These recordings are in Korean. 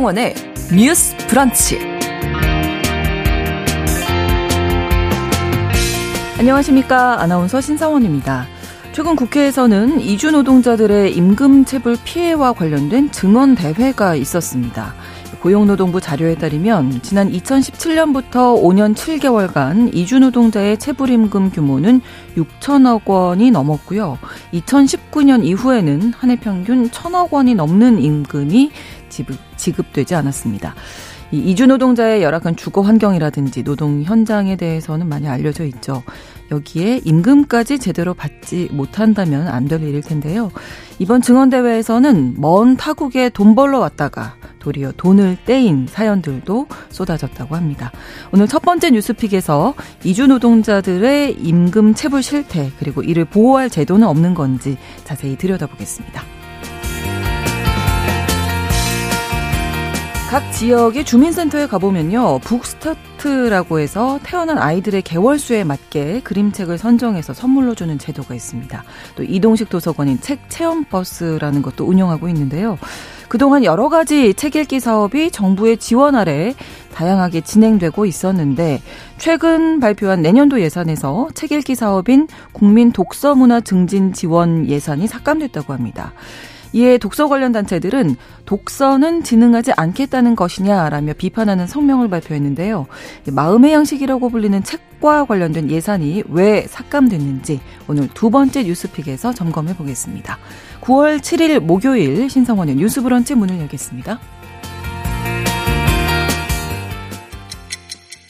신성원의 뉴스 브런치. 안녕하십니까. 아나운서 신성원입니다. 최근 국회에서는 이주 노동자들의 임금 체불 피해와 관련된 증언 대회가 있었습니다. 고용노동부 자료에 따르면 지난 2017년부터 5년 7개월간 이주노동자의 체불임금 규모는 6천억 원이 넘었고요. 2019년 이후에는 한 해 평균 1천억 원이 넘는 임금이 지급, 지급되지 않았습니다. 이 이주 노동자의 열악한 주거 환경이라든지 노동 현장에 대해서는 많이 알려져 있죠. 여기에 임금까지 제대로 받지 못한다면 안 될 일일 텐데요. 이번 증언대회에서는 먼 타국에 돈 벌러 왔다가 도리어 돈을 떼인 사연들도 쏟아졌다고 합니다. 오늘 첫 번째 뉴스픽에서 이주 노동자들의 임금 체불 실태 그리고 이를 보호할 제도는 없는 건지 자세히 들여다보겠습니다. 각 지역의 주민센터에 가보면요. 북스타트라고 해서 태어난 아이들의 개월수에 맞게 그림책을 선정해서 선물로 주는 제도가 있습니다. 또 이동식 도서관인 책 체험버스라는 것도 운영하고 있는데요. 그동안 여러 가지 책 읽기 사업이 정부의 지원 아래 다양하게 진행되고 있었는데 최근 발표한 내년도 예산에서 책 읽기 사업인 국민 독서 문화 증진 지원 예산이 삭감됐다고 합니다. 이에 독서 관련 단체들은 독서는 진흥하지 않겠다는 것이냐라며 비판하는 성명을 발표했는데요. 마음의 양식이라고 불리는 책과 관련된 예산이 왜 삭감됐는지 오늘 두 번째 뉴스픽에서 점검해 보겠습니다. 9월 7일 목요일 신성원의 뉴스 브런치 문을 열겠습니다.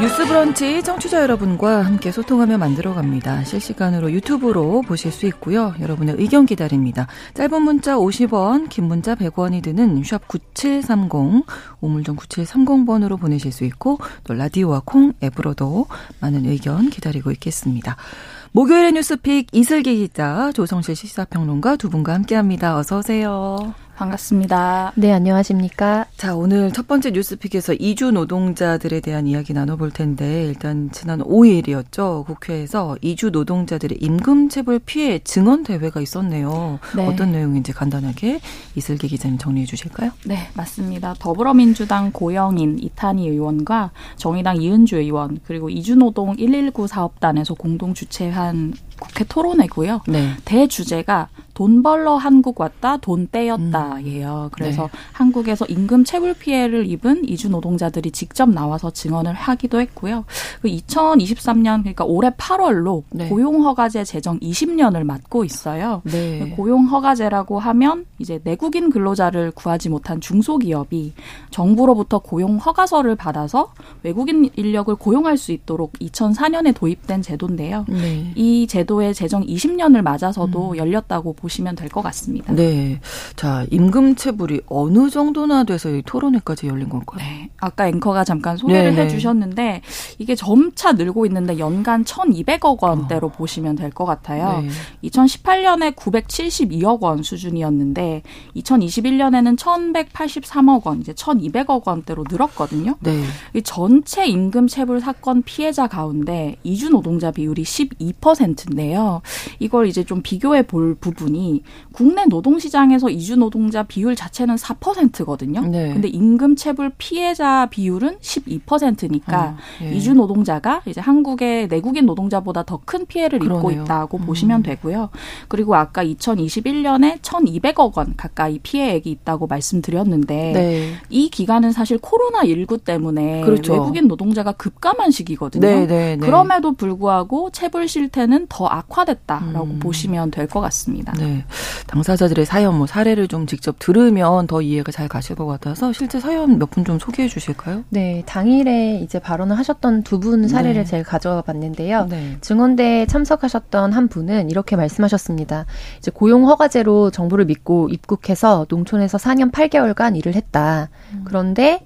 뉴스 브런치 청취자 여러분과 함께 소통하며 만들어 갑니다. 실시간으로 유튜브로 보실 수 있고요. 여러분의 의견 기다립니다. 짧은 문자 50원, 긴 문자 100원이 드는 샵 9730, 우물정 9730번으로 보내실 수 있고 또 라디오와 콩 앱으로도 많은 의견 기다리고 있겠습니다. 목요일의 뉴스픽 이슬기 기자, 조성실 시사평론가 두 분과 함께합니다. 어서 오세요. 반갑습니다. 네, 안녕하십니까. 자, 오늘 첫 번째 뉴스픽에서 이주 노동자들에 대한 이야기 나눠볼 텐데, 일단 지난 5일이었죠. 국회에서 이주 노동자들의 임금 체불 피해 증언 대회가 있었네요. 네. 어떤 내용인지 간단하게 이슬기 기자님 정리해 주실까요? 네, 맞습니다. 더불어민주당 고영인 이탄희 의원과 정의당 이은주 의원, 그리고 이주노동 119 사업단에서 공동 주최한 국회 토론회고요. 네. 대주제가 돈 벌러 한국 왔다, 돈 떼였다예요. 그래서 네. 한국에서 임금 체불 피해를 입은 이주 노동자들이 직접 나와서 증언을 하기도 했고요. 그 2023년 그러니까 올해 8월로 네. 고용 허가제 제정 20년을 맞고 있어요. 네. 고용 허가제라고 하면 이제 내국인 근로자를 구하지 못한 중소기업이 정부로부터 고용 허가서를 받아서 외국인 인력을 고용할 수 있도록 2004년에 도입된 제도인데요. 네. 이 제도의 제정 20년을 맞아서도 음. 열렸다고 보시면 될 것 같습니다. 네. 자, 임금 체불이 어느 정도나 돼서 이 토론회까지 열린 건가요? 네. 아까 앵커가 잠깐 소개를 네네. 해 주셨는데 이게 점차 늘고 있는데 연간 1,200억 원대로 어. 보시면 될 것 같아요. 네. 2018년에 972억 원 수준이었는데 2021년에는 1,183억 원, 이제 1,200억 원대로 늘었거든요. 네. 이 전체 임금 체불 사건 피해자 가운데 이주 노동자 비율이 12%인데요. 이걸 이제 좀 비교해 볼 부분이 보니 국내 노동시장에서 이주 노동자 비율 자체는 4%거든요. 네. 근데 임금 체불 피해자 비율은 12%니까 아, 예. 이주 노동자가 이제 한국의 내국인 노동자보다 더 큰 피해를 입고 있다고 음. 보시면 되고요. 그리고 아까 2021년에 1,200억 원 가까이 피해액이 있다고 말씀드렸는데 네. 이 기간은 사실 코로나 19 때문에 그렇죠. 외국인 노동자가 급감한 시기거든요. 네, 네, 네. 그럼에도 불구하고 체불 실태는 더 악화됐다라고 음. 보시면 될 것 같습니다. 네. 당사자들의 사연, 뭐 사례를 좀 직접 들으면 더 이해가 잘 가실 것 같아서 실제 사연 몇 분 좀 소개해 주실까요? 네. 당일에 이제 발언을 하셨던 두 분 사례를 네. 제가 가져와 봤는데요. 네. 증언대에 참석하셨던 한 분은 이렇게 말씀하셨습니다. 이제 고용 허가제로 정부를 믿고 입국해서 농촌에서 4년 8개월간 일을 했다. 음. 그런데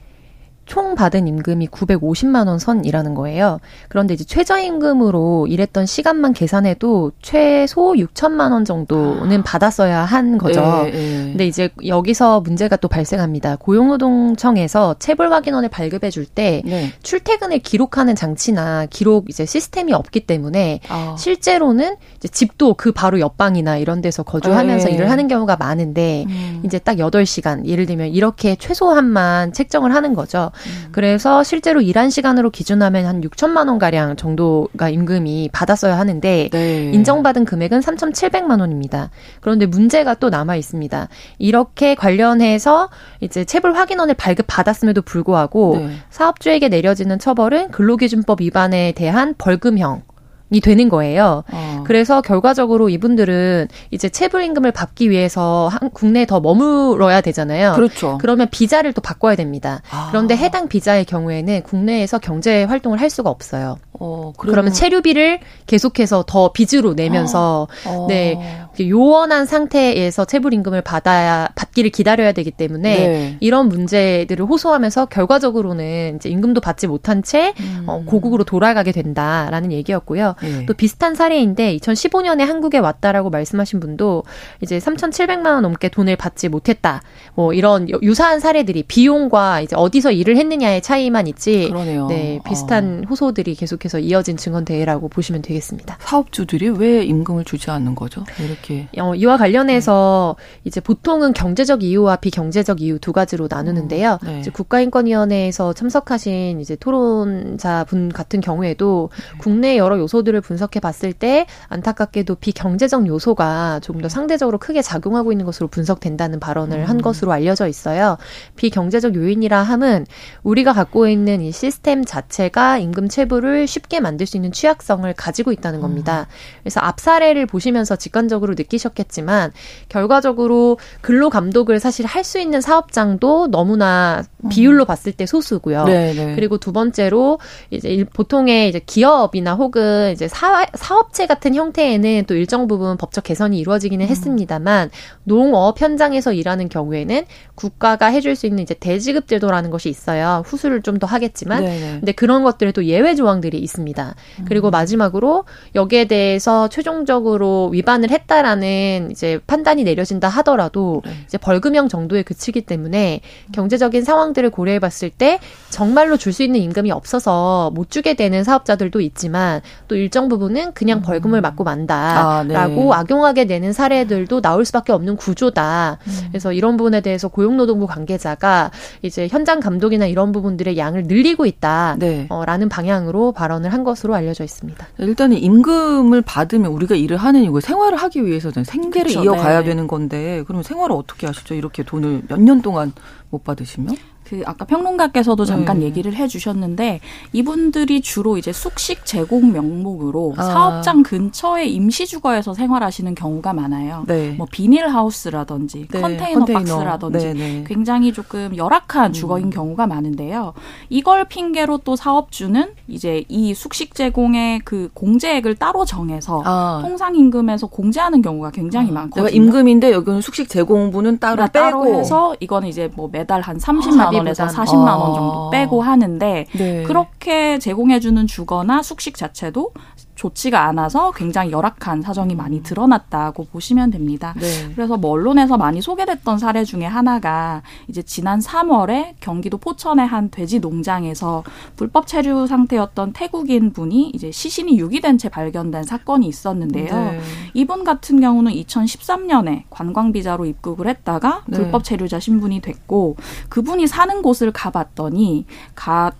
총 받은 임금이 950만 원 선이라는 거예요. 그런데 이제 최저임금으로 일했던 시간만 계산해도 최소 6천만 원 정도는 받았어야 한 거죠. 예, 예. 근데 이제 여기서 문제가 또 발생합니다. 고용노동청에서 체불 확인원을 발급해 줄때 네. 출퇴근을 기록하는 장치나 기록 이제 시스템이 없기 때문에 아. 실제로는 이제 집도 그 바로 옆방이나 이런 데서 거주하면서 예. 일을 하는 경우가 많은데 음. 이제 딱 8시간 예를 들면 이렇게 최소한만 책정을 하는 거죠. 음. 그래서 실제로 일한 시간으로 기준하면 한 6천만 원 가량 정도가 임금이 받았어야 하는데 네. 인정받은 금액은 3,700만 원입니다. 그런데 문제가 또 남아 있습니다. 이렇게 관련해서 이제 체불 확인원을 발급 받았음에도 불구하고 네. 사업주에게 내려지는 처벌은 근로기준법 위반에 대한 벌금형 이 되는 거예요. 어. 그래서 결과적으로 이분들은 이제 체불 임금을 받기 위해서 한, 국내에 더 머물러야 되잖아요. 그렇죠. 그러면 비자를 또 바꿔야 됩니다. 아. 그런데 해당 비자의 경우에는 국내에서 경제 활동을 할 수가 없어요. 어, 그러면 체류비를 계속해서 더 빚으로 내면서 어. 네 요원한 상태에서 체불 임금을 받아야 받기를 기다려야 되기 때문에 네. 이런 문제들을 호소하면서 결과적으로는 이제 임금도 받지 못한 채 음. 어, 고국으로 돌아가게 된다라는 얘기였고요. 네. 또 비슷한 사례인데 2015년에 한국에 왔다라고 말씀하신 분도 이제 3,700만 원 넘게 돈을 받지 못했다. 뭐 이런 유사한 사례들이 비용과 이제 어디서 일을 했느냐의 차이만 있지. 그러네요. 네 비슷한 어. 호소들이 계속해서 계속해서 이어진 증언 대회라고 보시면 되겠습니다. 사업주들이 왜 임금을 주지 않는 거죠? 이렇게 어, 이와 관련해서 네. 이제 보통은 경제적 이유와 비경제적 이유 두 가지로 나누는데요. 음, 네. 이제 국가인권위원회에서 참석하신 이제 토론자 분 같은 경우에도 네. 국내 여러 요소들을 분석해 봤을 때 안타깝게도 비경제적 요소가 조금 더 상대적으로 크게 작용하고 있는 것으로 분석된다는 발언을 음. 한 것으로 알려져 있어요. 비경제적 요인이라 함은 우리가 갖고 있는 이 시스템 자체가 임금 체불을 쉽게 만들 수 있는 취약성을 가지고 있다는 겁니다. 그래서 앞 사례를 보시면서 직관적으로 느끼셨겠지만 결과적으로 근로 감독을 사실 할 수 있는 사업장도 너무나 비율로 봤을 때 소수고요. 네네. 네. 그리고 두 번째로 이제 보통의 이제 기업이나 혹은 이제 사, 사업체 같은 형태에는 또 일정 부분 법적 개선이 이루어지기는 음. 했습니다만 농업 현장에서 일하는 경우에는 국가가 해줄 수 있는 이제 대지급 제도라는 것이 있어요. 후수를 좀 더 하겠지만, 네네. 네. 근데 그런 것들에 또 예외 조항들이 있습니다. 음. 그리고 마지막으로 여기에 대해서 최종적으로 위반을 했다라는 이제 판단이 내려진다 하더라도 네. 이제 벌금형 정도에 그치기 때문에 경제적인 상황들을 고려해 봤을 때 정말로 줄 수 있는 임금이 없어서 못 주게 되는 사업자들도 있지만 또 일정 부분은 그냥 벌금을 음. 맞고 만다라고 아, 네. 악용하게 되는 사례들도 나올 수밖에 없는 구조다. 음. 그래서 이런 부분에 대해서 고용노동부 관계자가 이제 현장 감독이나 이런 부분들의 양을 늘리고 있다라는 네. 방향으로 발언 을 한 것으로 알려져 있습니다. 일단은 임금을 받으면 우리가 일을 하는 이고 생활을 하기 위해서는 생계를 그렇죠. 이어가야 네. 되는 건데 그럼 생활을 어떻게 하시죠? 이렇게 돈을 몇 년 동안 못 받으시면? 그 아까 평론가께서도 잠깐 네. 얘기를 해주셨는데 이분들이 주로 이제 숙식 제공 명목으로 아. 사업장 근처에 임시 주거에서 생활하시는 경우가 많아요. 네. 뭐 비닐하우스라든지 네. 컨테이너, 컨테이너, 박스라든지 네, 네. 굉장히 조금 열악한 주거인 음. 경우가 많은데요. 이걸 핑계로 또 사업주는 이제 이 숙식 제공의 그 공제액을 따로 정해서 아. 통상 임금에서 공제하는 경우가 굉장히 아. 많거든요. 임금인데 여기는 숙식 제공부는 따로 빼고 따로 해서 이거는 이제 뭐 매달 한 30만 원 원에서 40만 원 정도 빼고 하는데 네. 그렇게 제공해주는 주거나 숙식 자체도 좋지가 않아서 굉장히 열악한 사정이 많이 드러났다고 보시면 됩니다. 네. 그래서 뭐 언론에서 많이 소개됐던 사례 중에 하나가 이제 지난 3월에 경기도 포천의 한 돼지 농장에서 불법 체류 상태였던 태국인 분이 이제 시신이 유기된 채 발견된 사건이 있었는데요. 네. 이분 같은 경우는 2013년에 관광 비자로 입국을 했다가 네. 불법 체류자 신분이 됐고 그분이 사는 곳을 가봤더니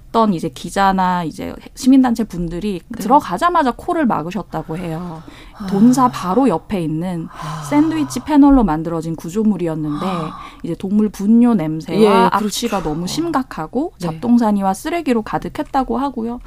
갔던 이제 기자나 이제 시민단체 분들이 네. 들어가자마자 코를 막으셨다고 해요. 돈사 바로 옆에 있는 샌드위치 패널로 만들어진 구조물이었는데 이제 동물 분뇨 냄새와 예, 악취가 그렇죠. 너무 심각하고 네. 잡동사니와 쓰레기로 가득했다고 하고요.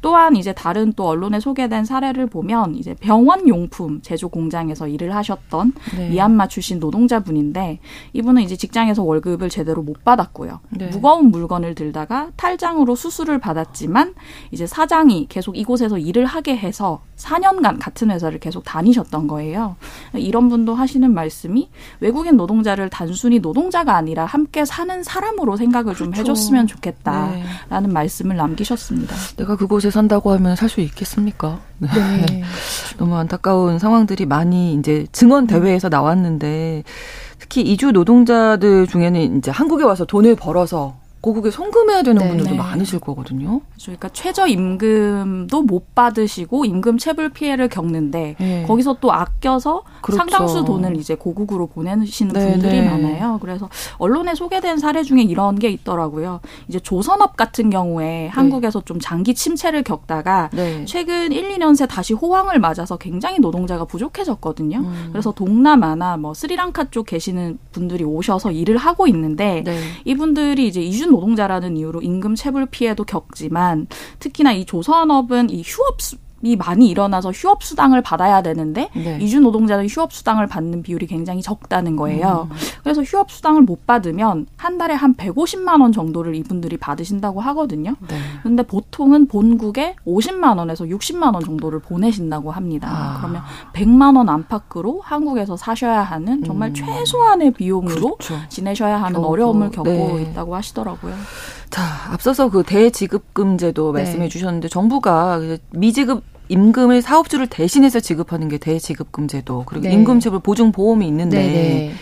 또한 이제 다른 또 언론에 소개된 사례를 보면 이제 병원 용품 제조 공장에서 일을 하셨던 네. 미얀마 출신 노동자분인데 이분은 이제 직장에서 월급을 제대로 못 받았고요. 네. 무거운 물건을 들다가 탈장으로 수술을 받았지만 이제 사장이 계속 이곳에서 일을 하게 해서 4년간 같은 회사를 계속 다니셨던 거예요. 이런 분도 하시는 말씀이 외국인 노동자를 단순히 노동자가 아니라 함께 사는 사람으로 생각을 그렇죠. 좀 해줬으면 좋겠다라는 네. 말씀을 남기셨습니다. 내가 그곳에 산다고 하면 살 수 있겠습니까? 네. 네. 너무 안타까운 상황들이 많이 이제 증언 대회에서 나왔는데 특히 이주 노동자들 중에는 이제 한국에 와서 돈을 벌어서 고국에 송금해야 되는 네. 분들도 네. 많으실 거거든요. 그러니까 최저 임금도 못 받으시고 임금 체불 피해를 겪는데 네. 거기서 또 아껴서 그렇죠. 상당수 돈을 이제 고국으로 보내시는 네. 분들이 네. 많아요. 그래서 언론에 소개된 사례 중에 이런 게 있더라고요. 이제 조선업 같은 경우에 네. 한국에서 좀 장기 침체를 겪다가 최근 1, 2년 새 다시 호황을 맞아서 굉장히 노동자가 부족해졌거든요. 음. 그래서 동남아나 뭐 스리랑카 쪽 계시는 분들이 오셔서 일을 하고 있는데 이분들이 이제 이주 노동자라는 이유로 임금 체불 피해도 겪지만 특히나 이 조선업은 이 휴업 이 많이 일어나서 휴업 수당을 받아야 되는데 네. 이주 노동자는 휴업 수당을 받는 비율이 굉장히 적다는 거예요. 음. 그래서 휴업 수당을 못 받으면 한 달에 한 150만 원 정도를 이분들이 받으신다고 하거든요. 네. 근데 보통은 본국에 50만 원에서 60만 원 정도를 보내신다고 합니다. 아. 그러면 100만 원 안팎으로 한국에서 사셔야 하는 정말 음. 최소한의 비용으로 그렇죠. 지내셔야 하는 어려움을 겪고 네. 있다고 하시더라고요. 자, 앞서서 그 대지급금제도 네. 말씀해 주셨는데 정부가 미지급 임금을 사업주를 대신해서 지급하는 게 대지급금제도 그리고 네. 임금체불 보증 보험이 있는데 네, 네.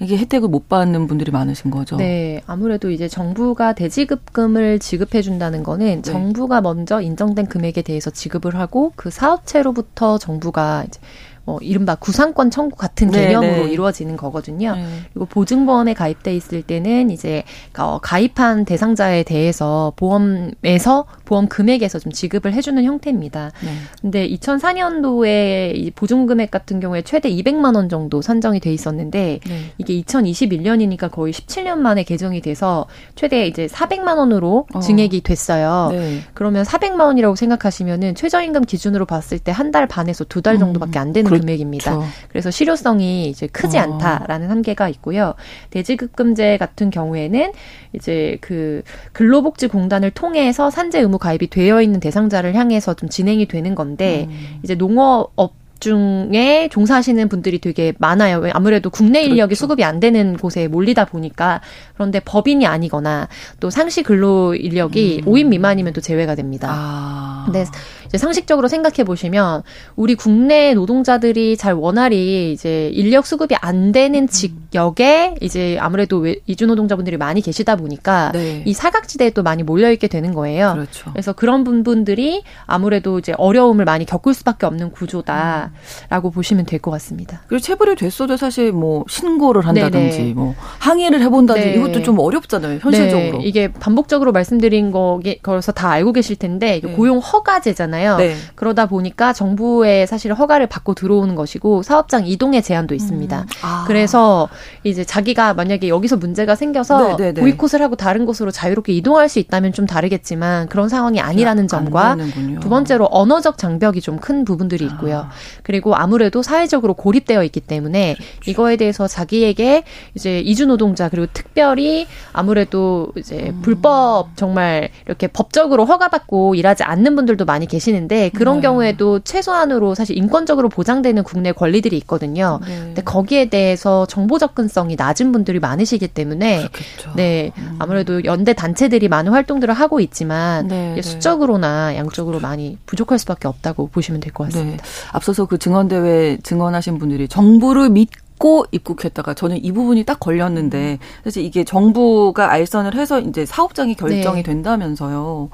이게 혜택을 못 받는 분들이 많으신 거죠. 네, 아무래도 이제 정부가 대지급금을 지급해 준다는 거는 네. 정부가 먼저 인정된 금액에 대해서 지급을 하고 그 사업체로부터 정부가 이제 뭐 이른바 구상권 청구 같은 네, 개념으로 네 이루어지는 거거든요. 네. 그리고 보증보험에 가입돼 있을 때는 이제 어, 가입한 대상자에 대해서 보험에서 보험 금액에서 좀 지급을 해주는 형태입니다. 네. 근데 2004년도에 이 보증 금액 같은 경우에 최대 200만 원 정도 산정이 돼 있었는데 네. 이게 2021년이니까 거의 17년 만에 개정이 돼서 최대 이제 400만 원으로 어. 증액이 됐어요. 네. 그러면 400만 원이라고 생각하시면은 최저임금 기준으로 봤을 때 한 달 반에서 두 달 정도밖에 안 되는 음. 금액입니다. 그렇죠. 그래서 실효성이 이제 크지 어. 않다라는 한계가 있고요. 대지급금제 같은 경우에는 이제 그 근로복지공단을 통해서 산재 의무 가입이 되어 있는 대상자를 향해서 좀 진행이 되는 건데 음. 이제 농어업 중에 종사하시는 분들이 되게 많아요. 아무래도 국내 인력이 그렇죠. 수급이 안 되는 곳에 몰리다 보니까 그런데 법인이 아니거나 또 상시 근로 인력이 음. 5인 미만이면 또 제외가 됩니다. 아. 근데 이제 상식적으로 생각해 보시면 우리 국내 노동자들이 잘 원활히 이제 인력 수급이 안 되는 음. 직역에 이제 아무래도 이주 노동자분들이 많이 계시다 보니까 네. 이 사각지대에 또 많이 몰려 있게 되는 거예요. 그렇죠. 그래서 그런 분들이 아무래도 이제 어려움을 많이 겪을 수밖에 없는 구조다라고 음. 보시면 될 것 같습니다. 그리고 체불이 됐어도 사실 뭐 신고를 한다든지 네네. 뭐 항의를 해본다든지 네. 이것도 좀 어렵잖아요 현실적으로. 네. 이게 반복적으로 말씀드린 거에서 다 알고 계실 텐데 네. 고용 허가제잖아요. 거잖아요. 네. 그러다 보니까 정부의 사실 허가를 받고 들어오는 것이고 사업장 이동의 제한도 있습니다. 음. 아. 그래서 이제 자기가 만약에 여기서 문제가 생겨서 네, 네, 네. 보이콧을 하고 다른 곳으로 자유롭게 이동할 수 있다면 좀 다르겠지만 그런 상황이 아니라는 점과 두 번째로 언어적 장벽이 좀 큰 부분들이 있고요. 아. 그리고 아무래도 사회적으로 고립되어 있기 때문에 그렇죠. 이거에 대해서 자기에게 이제 이주 노동자 그리고 특별히 아무래도 이제 음. 불법 정말 이렇게 법적으로 허가받고 일하지 않는 분들도 많이 계시 계시는데 그런 네. 경우에도 최소한으로 사실 인권적으로 보장되는 국내 권리들이 있거든요. 네. 근데 거기에 대해서 정보 접근성이 낮은 분들이 많으시기 때문에 그렇겠죠. 네 음. 아무래도 연대 단체들이 많은 활동들을 하고 있지만 네, 네. 수적으로나 양적으로 많이 부족할 수밖에 없다고 보시면 될 것 같습니다. 네. 앞서서 그 증언 대회 증언하신 분들이 정부를 믿고 입국했다가 저는 이 부분이 딱 걸렸는데 사실 이게 정부가 알선을 해서 이제 사업장이 결정이 네. 된다면서요.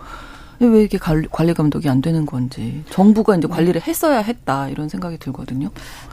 왜 이게 관리 감독이 안 되는 건지 정부가 이제 네. 관리를 했어야 했다 이런 생각이 들거든요.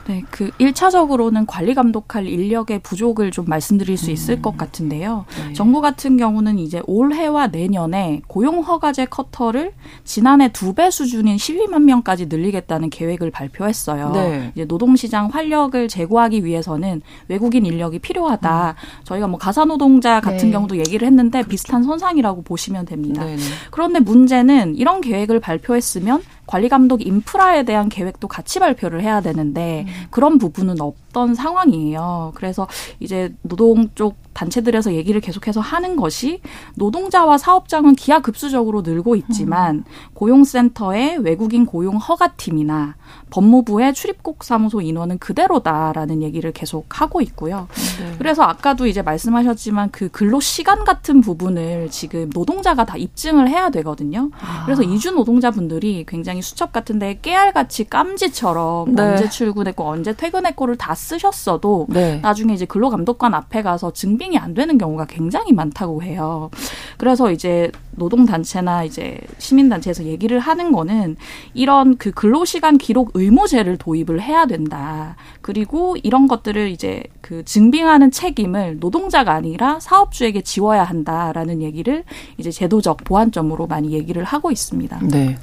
네, 그 1차적으로는 관리 감독할 인력의 부족을 좀 말씀드릴 수 있을 음. 것 같은데요. 네. 정부 같은 경우는 이제 올해와 내년에 고용 허가제 커터를 지난해 두 배 수준인 12만 명까지 늘리겠다는 계획을 발표했어요. 네. 이제 노동 시장 활력을 제고하기 위해서는 외국인 인력이 필요하다. 음. 저희가 뭐 가사 노동자 같은 네. 경우도 얘기를 했는데 그렇죠. 비슷한 선상이라고 보시면 됩니다. 그런데 문제는 이런 계획을 발표했으면 관리 감독 인프라에 대한 계획도 같이 발표를 해야 되는데 음. 그런 부분은 없던 상황이에요. 그래서 이제 노동 쪽 단체들에서 얘기를 계속해서 하는 것이 노동자와 사업장은 기하급수적으로 늘고 있지만 음. 고용센터의 외국인 고용 허가팀이나 법무부의 출입국 사무소 인원은 그대로다라는 얘기를 계속 하고 있고요. 네. 그래서 아까도 이제 말씀하셨지만 그 근로 시간 같은 부분을 지금 노동자가 다 입증을 해야 되거든요. 아. 그래서 이주 노동자분들이 굉장히 수첩 같은데 깨알같이 깜지처럼 네. 언제 출근했고 언제 퇴근했고를 다 쓰셨어도 네. 나중에 이제 근로감독관 앞에 가서 증빙이 안 되는 경우가 굉장히 많다고 해요. 그래서 이제 노동단체나 이제 시민단체에서 얘기를 하는 거는 이런 그 근로시간 기록 의무제를 도입을 해야 된다. 그리고 이런 것들을 이제 그 증빙하는 책임을 노동자가 아니라 사업주에게 지워야 한다라는 얘기를 이제 제도적 보완점으로 많이 얘기를 하고 있습니다. 네.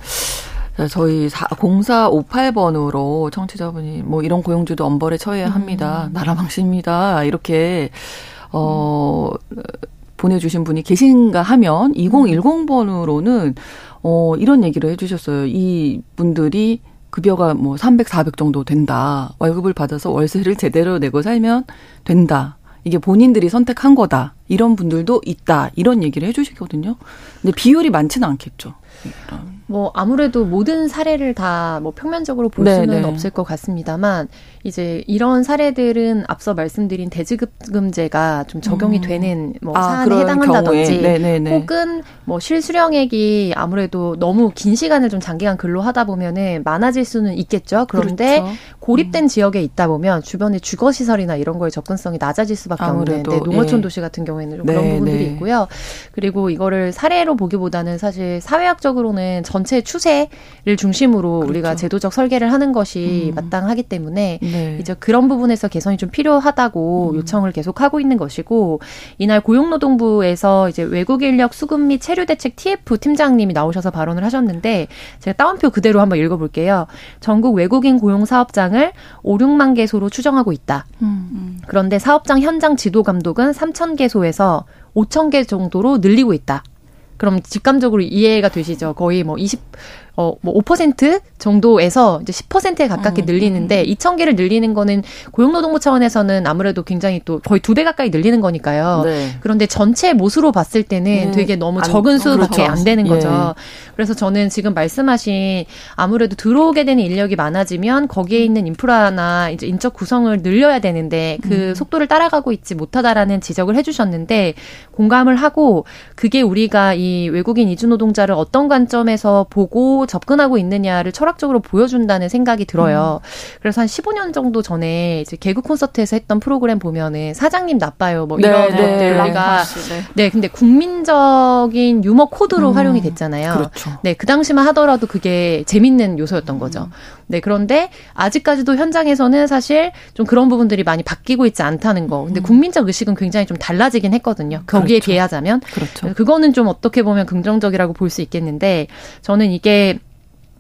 저희 0458번으로 청취자분이 뭐 이런 고용주도 엄벌에 처해야 합니다. 음. 나라 망신입니다. 이렇게 어 보내주신 분이 계신가 하면 2010번으로는 어 이런 얘기를 해주셨어요. 이 분들이 급여가 뭐 300, 400 정도 된다. 월급을 받아서 월세를 제대로 내고 살면 된다. 이게 본인들이 선택한 거다. 이런 분들도 있다. 이런 얘기를 해주시거든요. 근데 비율이 많지는 않겠죠. 뭐 아무래도 모든 사례를 다 뭐 평면적으로 볼 네네. 수는 네. 없을 것 같습니다만 이제 이런 사례들은 앞서 말씀드린 대지급금제가 좀 적용이 음. 되는 뭐 아, 사안에 해당한다든지. 네, 네. 혹은 뭐 실수령액이 아무래도 너무 긴 시간을 좀 장기간 근로하다 보면은 많아질 수는 있겠죠. 그런데 그렇죠. 고립된 음. 지역에 있다 보면 주변에 주거 시설이나 이런 거에 접근성이 낮아질 수밖에 없는 네, 농어촌 예. 도시 같은 경우에는 좀 그런 부분들이 있고요. 그리고 이거를 사례로 보기보다는 사실 사회학적으로는 전체 추세를 중심으로 그렇죠. 우리가 제도적 설계를 하는 것이 음. 마땅하기 때문에 네. 이제 그런 부분에서 개선이 좀 필요하다고 음. 요청을 계속 하고 있는 것이고 이날 고용노동부에서 이제 외국 인력 수급 및 체류 대책 TF 팀장님이 나오셔서 발언을 하셨는데 제가 따옴표 그대로 한번 읽어볼게요. 전국 외국인 고용 사업장을 5, 6만 개소로 추정하고 있다. 음. 그런데 사업장 현장 지도 감독은 3천 개소에서 5천 개 정도로 늘리고 있다. 그럼 직감적으로 이해가 되시죠? 거의 뭐 20, 어, 뭐 5% 정도에서 이제 10%에 가깝게 음, 늘리는데 음. 2천 개를 늘리는 거는 고용노동부 차원에서는 아무래도 굉장히 또 거의 두 배 가까이 늘리는 거니까요. 네. 그런데 전체 모수로 봤을 때는 네. 되게 너무 적은 안, 수밖에 그렇죠. 안 되는 예. 거죠. 그래서 저는 지금 말씀하신 아무래도 들어오게 되는 인력이 많아지면 거기에 있는 인프라나 이제 인적 구성을 늘려야 되는데 그 음. 속도를 따라가고 있지 못하다라는 지적을 해주셨는데 공감을 하고 그게 우리가 이 외국인 이주 노동자를 어떤 관점에서 보고 접근하고 있느냐를 철학적으로 보여준다는 생각이 들어요. 음. 그래서 한 15년 정도 전에 이제 개그 콘서트에서 했던 프로그램 보면은 사장님 나빠요. 뭐 이런 네, 것들 네, 우리가 네. 네. 근데 국민적인 유머 코드로 음. 활용이 됐잖아요. 그렇죠. 네, 그 당시만 하더라도 그게 재밌는 요소였던 음. 거죠. 네, 그런데 아직까지도 현장에서는 사실 좀 그런 부분들이 많이 바뀌고 있지 않다는 거. 근데 음. 국민적 의식은 굉장히 좀 달라지긴 했거든요. 거기에 그렇죠. 비하자면. 그렇죠. 그거는 좀 어떻게 보면 긍정적이라고 볼 수 있겠는데 저는 이게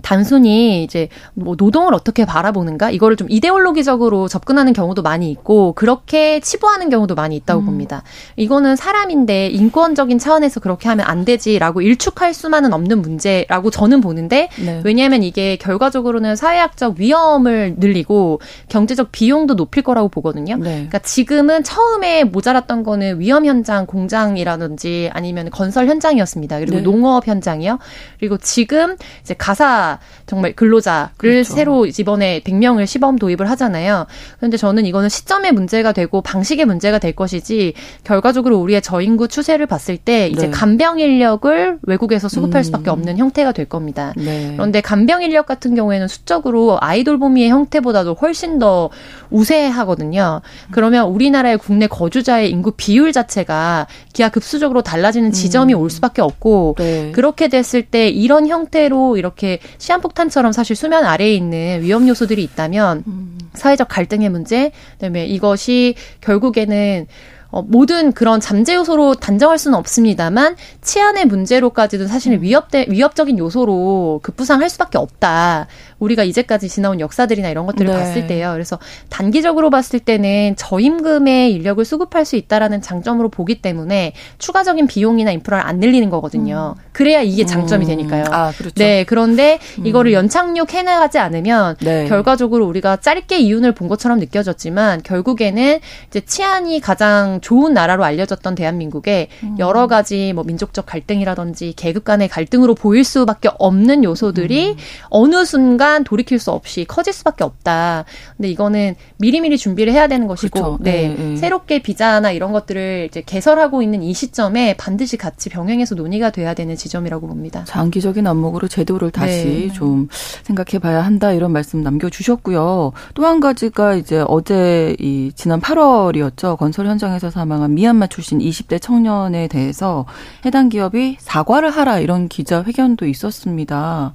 단순히 이제 뭐 노동을 어떻게 바라보는가 이거를 좀 이데올로기적으로 접근하는 경우도 많이 있고 그렇게 치부하는 경우도 많이 있다고 음. 봅니다. 이거는 사람인데 인권적인 차원에서 그렇게 하면 안 되지라고 일축할 수만은 없는 문제라고 저는 보는데 네. 왜냐하면 이게 결과적으로는 사회학적 위험을 늘리고 경제적 비용도 높일 거라고 보거든요. 네. 그러니까 지금은 처음에 모자랐던 거는 위험 현장 공장이라든지 아니면 건설 현장이었습니다. 그리고 네. 농업 현장이요. 그리고 지금 이제 가사 정말 근로자를 그렇죠. 새로 이번에 100명을 시범 도입을 하잖아요. 그런데 저는 이거는 시점의 문제가 되고 방식의 문제가 될 것이지 결과적으로 우리의 저인구 추세를 봤을 때 이제 네. 간병 인력을 외국에서 수급할 음. 수밖에 없는 형태가 될 겁니다. 네. 그런데 간병 인력 같은 경우에는 수적으로 아이돌 보미의 형태보다도 훨씬 더 우세하거든요. 그러면 우리나라의 국내 거주자의 인구 비율 자체가 기하급수적으로 달라지는 지점이 음. 올 수밖에 없고 네. 그렇게 됐을 때 이런 형태로 이렇게 시한폭탄처럼 사실 수면 아래에 있는 위험 요소들이 있다면 음. 사회적 갈등의 문제, 그다음에 이것이 결국에는 어, 모든 그런 잠재 요소로 단정할 수는 없습니다만 치안의 문제로까지도 사실은 음. 위협대 위협적인 요소로 급부상할 수밖에 없다. 우리가 이제까지 지나온 역사들이나 이런 것들을 네. 봤을 때요. 그래서 단기적으로 봤을 때는 저임금의 인력을 수급할 수 있다라는 장점으로 보기 때문에 추가적인 비용이나 인프라를 안 늘리는 거거든요. 음. 그래야 이게 장점이 음. 되니까요. 아, 그렇죠. 네, 그런데 음. 이거를 연착륙 해나가지 않으면 네. 결과적으로 우리가 짧게 이윤을 본 것처럼 느껴졌지만 결국에는 이제 치안이 가장 좋은 나라로 알려졌던 대한민국에 음. 여러 가지 뭐 민족적 갈등이라든지 계급 간의 갈등으로 보일 수밖에 없는 요소들이 음. 어느 순간 돌이킬 수 없이 커질 수밖에 없다. 근데 이거는 미리미리 준비를 해야 되는 것이고. 네, 네, 네. 새롭게 비자나 이런 것들을 이제 개설하고 있는 이 시점에 반드시 같이 병행해서 논의가 돼야 되는 지점이라고 봅니다. 장기적인 안목으로 제도를 다시 네. 좀 생각해봐야 한다 이런 말씀 남겨주셨고요. 또 한 가지가 이제 어제 이 지난 8월이었죠. 건설 현장에서 사망한 미얀마 출신 20대 청년에 대해서 해당 기업이 사과를 하라 이런 기자 회견도 있었습니다.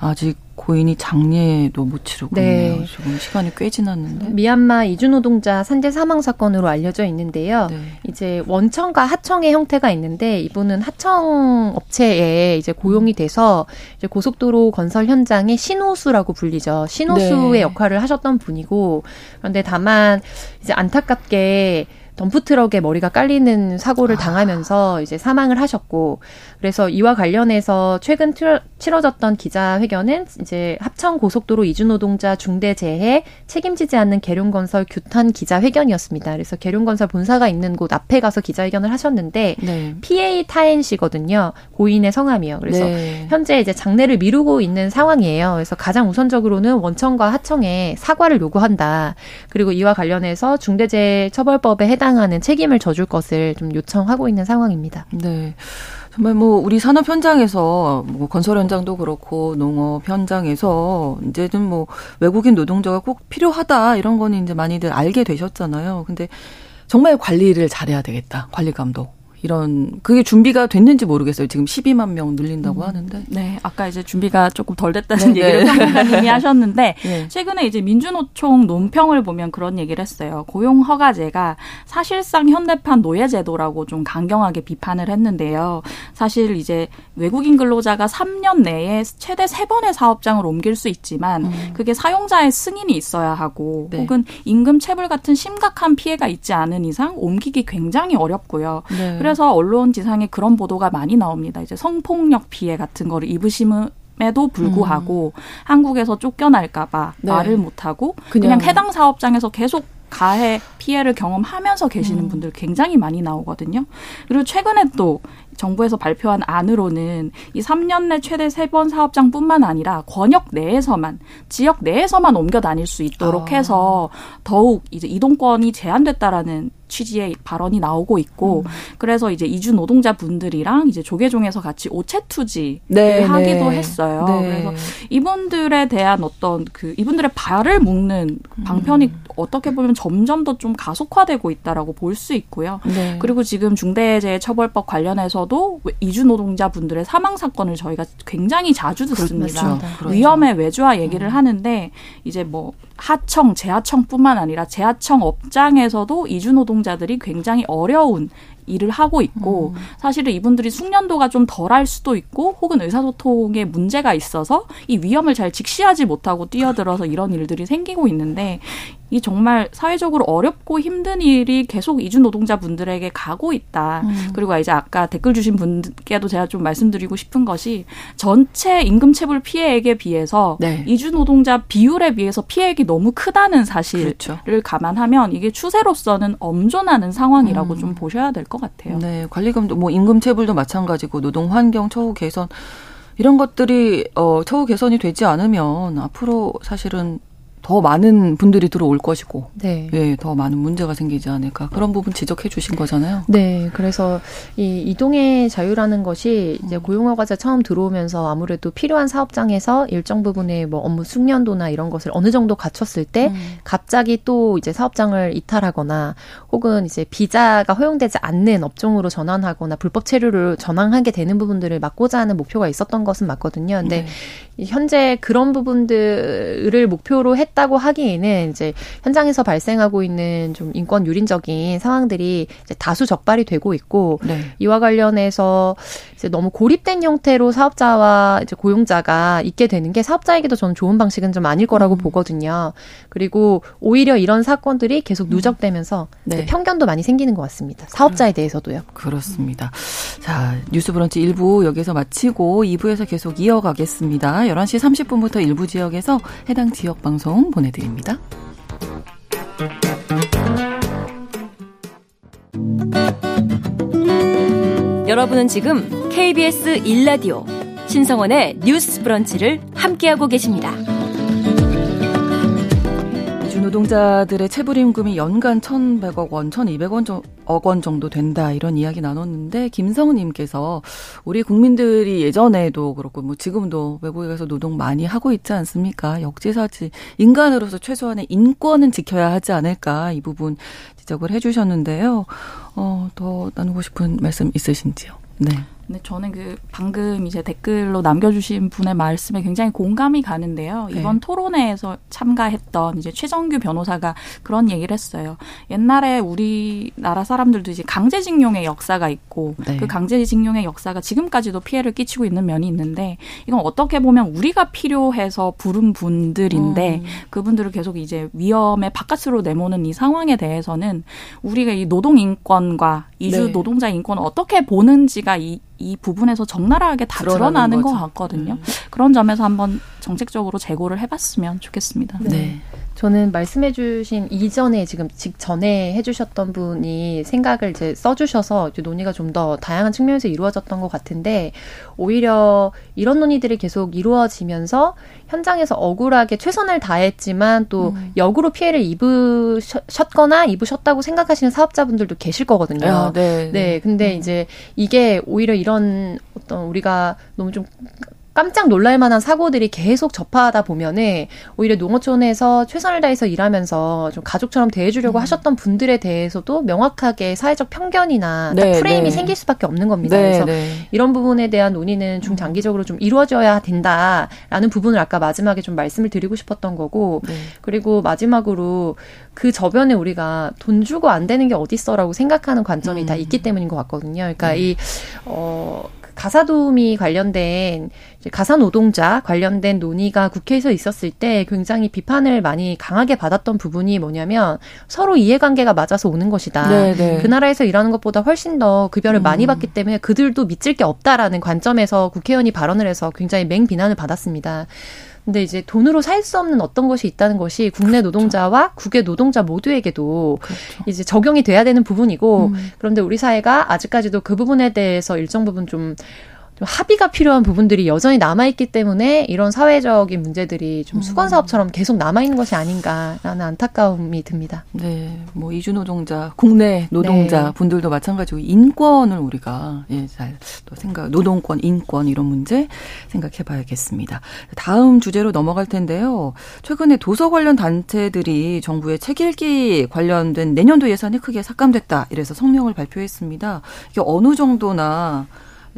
아직 고인이 장례도 못 치르고 네. 있네요. 지금 시간이 꽤 지났는데. 미얀마 이주 노동자 산재 사망 사건으로 알려져 있는데요. 네. 이제 원청과 하청의 형태가 있는데 이분은 하청 업체에 이제 고용이 돼서 이제 고속도로 건설 현장의 신호수라고 불리죠. 신호수의 네. 역할을 하셨던 분이고 그런데 다만 이제 안타깝게 덤프트럭에 머리가 깔리는 사고를 아. 당하면서 이제 사망을 하셨고 그래서 이와 관련해서 최근 치러졌던 기자회견은 이제 합천 고속도로 이주노동자 중대재해 책임지지 않는 계룡건설 규탄 기자회견이었습니다. 그래서 계룡건설 본사가 있는 곳 앞에 가서 기자회견을 하셨는데 네. PA 타엔시거든요. 고인의 성함이요. 그래서 네. 현재 이제 장례를 미루고 있는 상황이에요. 그래서 가장 우선적으로는 원청과 하청에 사과를 요구한다. 그리고 이와 관련해서 중대재해 처벌법에 해당하는 책임을 져줄 것을 좀 요청하고 있는 상황입니다. 네. 정말 뭐 우리 산업 현장에서 뭐 건설 현장도 그렇고 농업 현장에서 이제는 뭐 외국인 노동자가 꼭 필요하다 이런 거는 이제 많이들 알게 되셨잖아요. 근데 정말 관리를 잘해야 되겠다. 관리 감독. 이런 그게 준비가 됐는지 모르겠어요. 지금 12만 명 늘린다고 음. 하는데. 네, 아까 이제 준비가 조금 덜 됐다는 네, 얘기를 네. 평론가님이 하셨는데 네. 최근에 이제 민주노총 논평을 보면 그런 얘기를 했어요. 고용 허가제가 사실상 현대판 노예 제도라고 좀 강경하게 비판을 했는데요. 사실 이제 외국인 근로자가 3년 내에 최대 3번의 사업장을 옮길 수 있지만 음. 그게 사용자의 승인이 있어야 하고 네. 혹은 임금 체불 같은 심각한 피해가 있지 않은 이상 옮기기 굉장히 어렵고요. 네. 그래서 언론 지상에 그런 보도가 많이 나옵니다. 이제 성폭력 피해 같은 거를 입으시면 에도 불구하고 음. 한국에서 쫓겨날까봐 네. 말을 못하고 그냥, 그냥 해당 사업장에서 계속 가해 피해를 경험하면서 계시는 음. 분들 굉장히 많이 나오거든요. 그리고 최근에 또 정부에서 발표한 안으로는 이 3년 내 최대 3번 사업장뿐만 아니라 권역 내에서만 지역 내에서만 옮겨 다닐 수 있도록 아. 해서 더욱 이제 이동권이 제한됐다라는 취지의 발언이 나오고 있고 음. 그래서 이제 이주 노동자 분들이랑 이제 조계종에서 같이 오체 투지를 네, 하기도 네. 했어요. 네. 그래서 이분들에 대한 어떤 그 이분들의 발을 묶는 방편이 음. 어떻게 보면 점점 더 좀 가속화되고 있다라고 볼 수 있고요. 네. 그리고 지금 중대재해처벌법 관련해서도 이주 노동자 분들의 사망 사건을 저희가 굉장히 자주 듣습니다. 그렇죠. 위험의 외주화 얘기를 음. 하는데 이제 뭐 하청, 재하청뿐만 아니라 재하청 업장에서도 이주 노동 자들이 굉장히 어려운 일을 하고 있고 음. 사실은 이분들이 숙련도가 좀 덜할 수도 있고 혹은 의사소통에 문제가 있어서 이 위험을 잘 직시하지 못하고 뛰어들어서 이런 일들이 생기고 있는데 이 정말 사회적으로 어렵고 힘든 일이 계속 이주 노동자분들에게 가고 있다. 음. 그리고 이제 아까 댓글 주신 분께도 제가 좀 말씀드리고 싶은 것이 전체 임금 체불 피해액에 비해서 네. 이주 노동자 비율에 비해서 피해액이 너무 크다는 사실을 그렇죠. 감안하면 이게 추세로서는 엄존하는 상황이라고 음. 좀 보셔야 될 것 같아요. 네, 관리금도 뭐 임금 체불도 마찬가지고 노동 환경 처우 개선 이런 것들이 어 처우 개선이 되지 않으면 앞으로 사실은 더 많은 분들이 들어올 것이고, 네. 예, 더 많은 문제가 생기지 않을까 그런 부분 지적해 주신 거잖아요. 네, 그래서 이 이동의 자유라는 것이 이제 음. 고용허가제 처음 들어오면서 아무래도 필요한 사업장에서 일정 부분의 뭐 업무 숙련도나 이런 것을 어느 정도 갖췄을 때 음. 갑자기 또 이제 사업장을 이탈하거나 혹은 이제 비자가 허용되지 않는 업종으로 전환하거나 불법 체류를 전환하게 되는 부분들을 막고자 하는 목표가 있었던 것은 맞거든요. 근데 네. 현재 그런 부분들을 목표로 했 했다고 하기에는 이제 현장에서 발생하고 있는 좀 인권 유린적인 상황들이 이제 다수 적발이 되고 있고 네. 이와 관련해서 이제 너무 고립된 형태로 사업자와 이제 고용자가 있게 되는 게 사업자에게도 저는 좋은 방식은 좀 아닐 거라고 음. 보거든요. 그리고 오히려 이런 사건들이 계속 음. 누적되면서 네. 편견도 많이 생기는 것 같습니다. 사업자에 대해서도요. 그렇습니다. 자, 뉴스 브런치 1부 여기서 마치고 2부에서 계속 이어가겠습니다. 11시 30분부터 일부 지역에서 해당 지역 방송 보내드립니다. 여러분은 지금 KBS 1라디오 신성원의 뉴스 브런치를 함께하고 계십니다. 노동자들의 체불임금이 연간 1,100억 원, 1,200억 원 정도 된다 이런 이야기 나눴는데 김성우님께서 우리 국민들이 예전에도 그렇고 뭐 지금도 외국에 가서 노동 많이 하고 있지 않습니까? 역지사지 인간으로서 최소한의 인권은 지켜야 하지 않을까 이 부분 지적을 해주셨는데요. 어, 더 나누고 싶은 말씀 있으신지요? 네. 근데 저는 그 방금 이제 댓글로 남겨주신 분의 말씀에 굉장히 공감이 가는데요. 네. 이번 토론회에서 참가했던 이제 최정규 변호사가 그런 얘기를 했어요. 옛날에 우리나라 사람들도 이제 강제징용의 역사가 있고 네. 그 강제징용의 역사가 지금까지도 피해를 끼치고 있는 면이 있는데 이건 어떻게 보면 우리가 필요해서 부른 분들인데 음. 그분들을 계속 이제 위험의 바깥으로 내모는 이 상황에 대해서는 우리가 이 노동 인권과 이주 네. 노동자 인권을 어떻게 보는지가 이, 이 부분에서 적나라하게 다 드러나는, 드러나는 것 같거든요. 음. 그런 점에서 한번 정책적으로 재고를 해봤으면 좋겠습니다. 네. 네. 저는 말씀해주신 이전에 지금 직전에 해주셨던 분이 생각을 이제 써주셔서 이제 논의가 좀 더 다양한 측면에서 이루어졌던 것 같은데 오히려 이런 논의들이 계속 이루어지면서 현장에서 억울하게 최선을 다했지만 또 음. 역으로 피해를 입으셨거나 입으셨다고 생각하시는 사업자분들도 계실 거거든요. 아, 네, 네. 네. 근데 음. 이제 이게 오히려 이런 어떤 우리가 너무 좀 깜짝 놀랄 만한 사고들이 계속 접하다 보면은 오히려 농어촌에서 최선을 다해서 일하면서 좀 가족처럼 대해주려고 음. 하셨던 분들에 대해서도 명확하게 사회적 편견이나 네, 프레임이 네. 생길 수밖에 없는 겁니다. 네, 그래서 네. 이런 부분에 대한 논의는 중장기적으로 좀 이루어져야 된다라는 부분을 아까 마지막에 좀 말씀을 드리고 싶었던 거고 네. 그리고 마지막으로 그 저변에 우리가 돈 주고 안 되는 게 어딨어라고 생각하는 관점이 음. 다 있기 때문인 것 같거든요. 그러니까 네. 이, 어, 가사 도우미 관련된 가사 노동자 관련된 논의가 국회에서 있었을 때 굉장히 비판을 많이 강하게 받았던 부분이 뭐냐면 서로 이해관계가 맞아서 오는 것이다. 네네. 네. 그 나라에서 일하는 것보다 훨씬 더 급여를 음. 많이 받기 때문에 그들도 믿질 게 없다라는 관점에서 국회의원이 발언을 해서 굉장히 맹비난을 받았습니다. 근데 이제 돈으로 살 수 없는 어떤 것이 있다는 것이 국내 그렇죠. 노동자와 국외 노동자 모두에게도 그렇죠. 이제 적용이 돼야 되는 부분이고 음. 그런데 우리 사회가 아직까지도 그 부분에 대해서 일정 부분 좀 좀 합의가 필요한 부분들이 여전히 남아있기 때문에 이런 사회적인 문제들이 좀 수건 사업처럼 계속 남아있는 것이 아닌가라는 안타까움이 듭니다. 네, 뭐 이주 노동자, 국내 노동자 네. 분들도 마찬가지고 인권을 우리가 예, 잘또 생각, 노동권, 인권 이런 문제 생각해봐야겠습니다. 다음 주제로 넘어갈 텐데요. 최근에 도서 관련 단체들이 정부의 책 읽기 관련된 내년도 예산이 크게 삭감됐다 이래서 성명을 발표했습니다. 이게 어느 정도나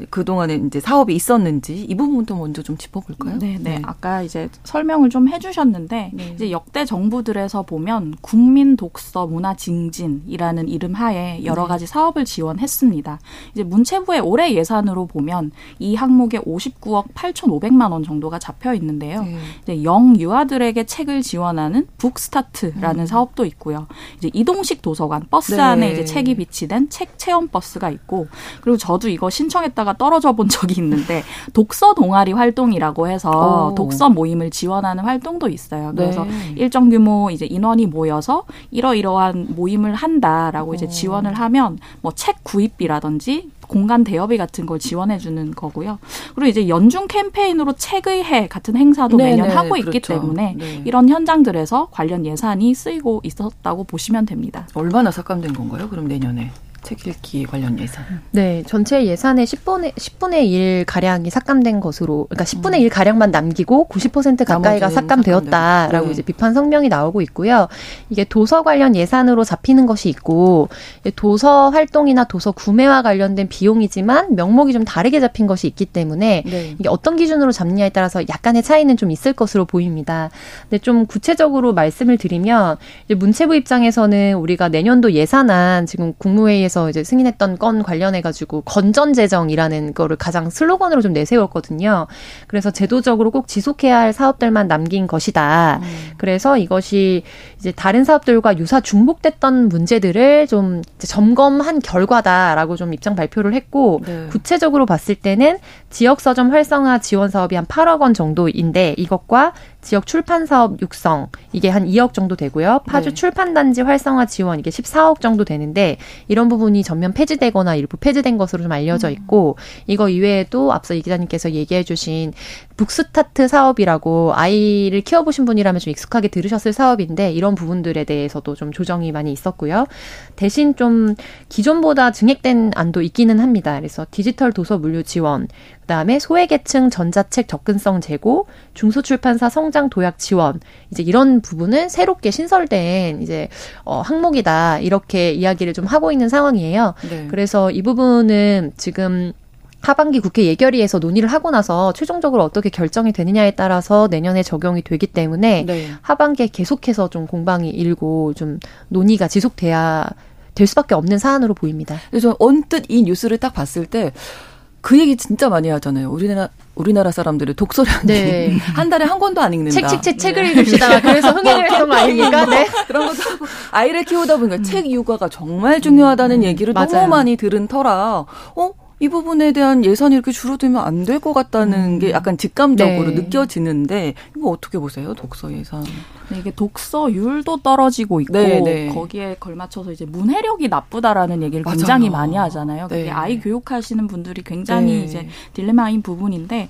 그동안에 이제 사업이 있었는지 이 부분도 먼저 좀 짚어볼까요? 네, 네. 네. 아까 이제 설명을 좀 해주셨는데 네. 이제 역대 정부들에서 보면 국민 독서 문화 증진이라는 이름 하에 여러 네. 가지 사업을 지원했습니다. 이제 문체부의 올해 예산으로 보면 이 항목에 59억 8,500만 원 정도가 잡혀 있는데요. 네. 이제 영 유아들에게 책을 지원하는 북스타트라는 음. 사업도 있고요. 이제 이동식 도서관 버스 네. 안에 이제 책이 비치된 책 체험 버스가 있고 그리고 저도 이거 신청했다가 하다가 떨어져 본 적이 있는데 독서 동아리 활동이라고 해서 오. 독서 모임을 지원하는 활동도 있어요. 그래서 네. 일정 규모 이제 인원이 모여서 이러이러한 모임을 한다라고 이제 지원을 하면 뭐 책 구입비라든지 공간 대여비 같은 걸 지원해 주는 거고요. 그리고 이제 연중 캠페인으로 책의 해 같은 행사도 네네, 매년 하고 있기 그렇죠. 때문에 네. 이런 현장들에서 관련 예산이 쓰이고 있었다고 보시면 됩니다. 얼마나 삭감된 건가요? 그럼 내년에? 책 읽기 관련 예산. 네, 전체 예산의 10분의 10분의 1 가량이 삭감된 것으로 그러니까 10분의 1 음. 가량만 남기고 90% 가까이가 삭감되었다라고 네. 이제 비판 성명이 나오고 있고요. 이게 도서 관련 예산으로 잡히는 것이 있고 도서 활동이나 도서 구매와 관련된 비용이지만 명목이 좀 다르게 잡힌 것이 있기 때문에 네. 이게 어떤 기준으로 잡느냐에 따라서 약간의 차이는 좀 있을 것으로 보입니다. 근데 좀 구체적으로 말씀을 드리면 문체부 입장에서는 우리가 내년도 예산안 지금 국무회의에 서 이제 승인했던 건 관련해 가지고 건전 재정이라는 거를 가장 슬로건으로 좀 내세웠거든요. 그래서 제도적으로 꼭 지속해야 할 사업들만 남긴 것이다. 음. 그래서 이것이 이제 다른 사업들과 유사 중복됐던 문제들을 좀 점검한 결과다라고 좀 입장 발표를 했고 네. 구체적으로 봤을 때는 지역 서점 활성화 지원 사업이 한 8억 원 정도인데 이것과 지역 출판 사업 육성 이게 한 2억 정도 되고요. 파주 네. 출판 단지 활성화 지원 이게 14억 정도 되는데 이런 부분이 전면 폐지되거나 일부 폐지된 것으로 좀 알려져 음. 있고 음. 이거 이외에도 앞서 이 기자님께서 얘기해 주신 북스타트 사업이라고 아이를 키워보신 분이라면 좀 익숙하게 들으셨을 사업인데 이런 부분들에 대해서도 좀 조정이 많이 있었고요. 대신 좀 기존보다 증액된 안도 있기는 합니다. 그래서 디지털 도서 물류 지원, 그다음에 소외계층 전자책 접근성 제고, 중소출판사 성장 도약 지원 이제 이런 부분은 새롭게 신설된 이제 어, 항목이다 이렇게 이야기를 좀 하고 있는 상황이에요. 네. 그래서 이 부분은 지금 하반기 국회 예결위에서 논의를 하고 나서 최종적으로 어떻게 결정이 되느냐에 따라서 내년에 적용이 되기 때문에 네. 하반기에 계속해서 좀 공방이 일고 좀 논의가 지속돼야 될 수밖에 없는 사안으로 보입니다. 그래서 언뜻 이 뉴스를 딱 봤을 때 그 얘기 진짜 많이 하잖아요. 우리나라 우리나라 사람들이 독서량이 네. 한 달에 한 권도 안 읽는다. 책, 책, 책, 책을 네. 읽으시다가 그래서 흥행을 했던 거 아닙니까? 네. 그런 것도 하고 아이를 키우다 보니까 음. 책 육아가 정말 중요하다는 음. 얘기를 맞아요. 너무 많이 들은 터라 어? 이 부분에 대한 예산이 이렇게 줄어들면 안 될 것 같다는 음. 게 약간 직감적으로 네. 느껴지는데 이거 어떻게 보세요? 독서 예산. 네, 이게 독서율도 떨어지고 있고 네, 네. 거기에 걸맞춰서 이제 문해력이 나쁘다라는 얘기를 맞아요. 굉장히 많이 하잖아요. 그게 네. 아이 교육하시는 분들이 굉장히 네. 이제 딜레마인 부분인데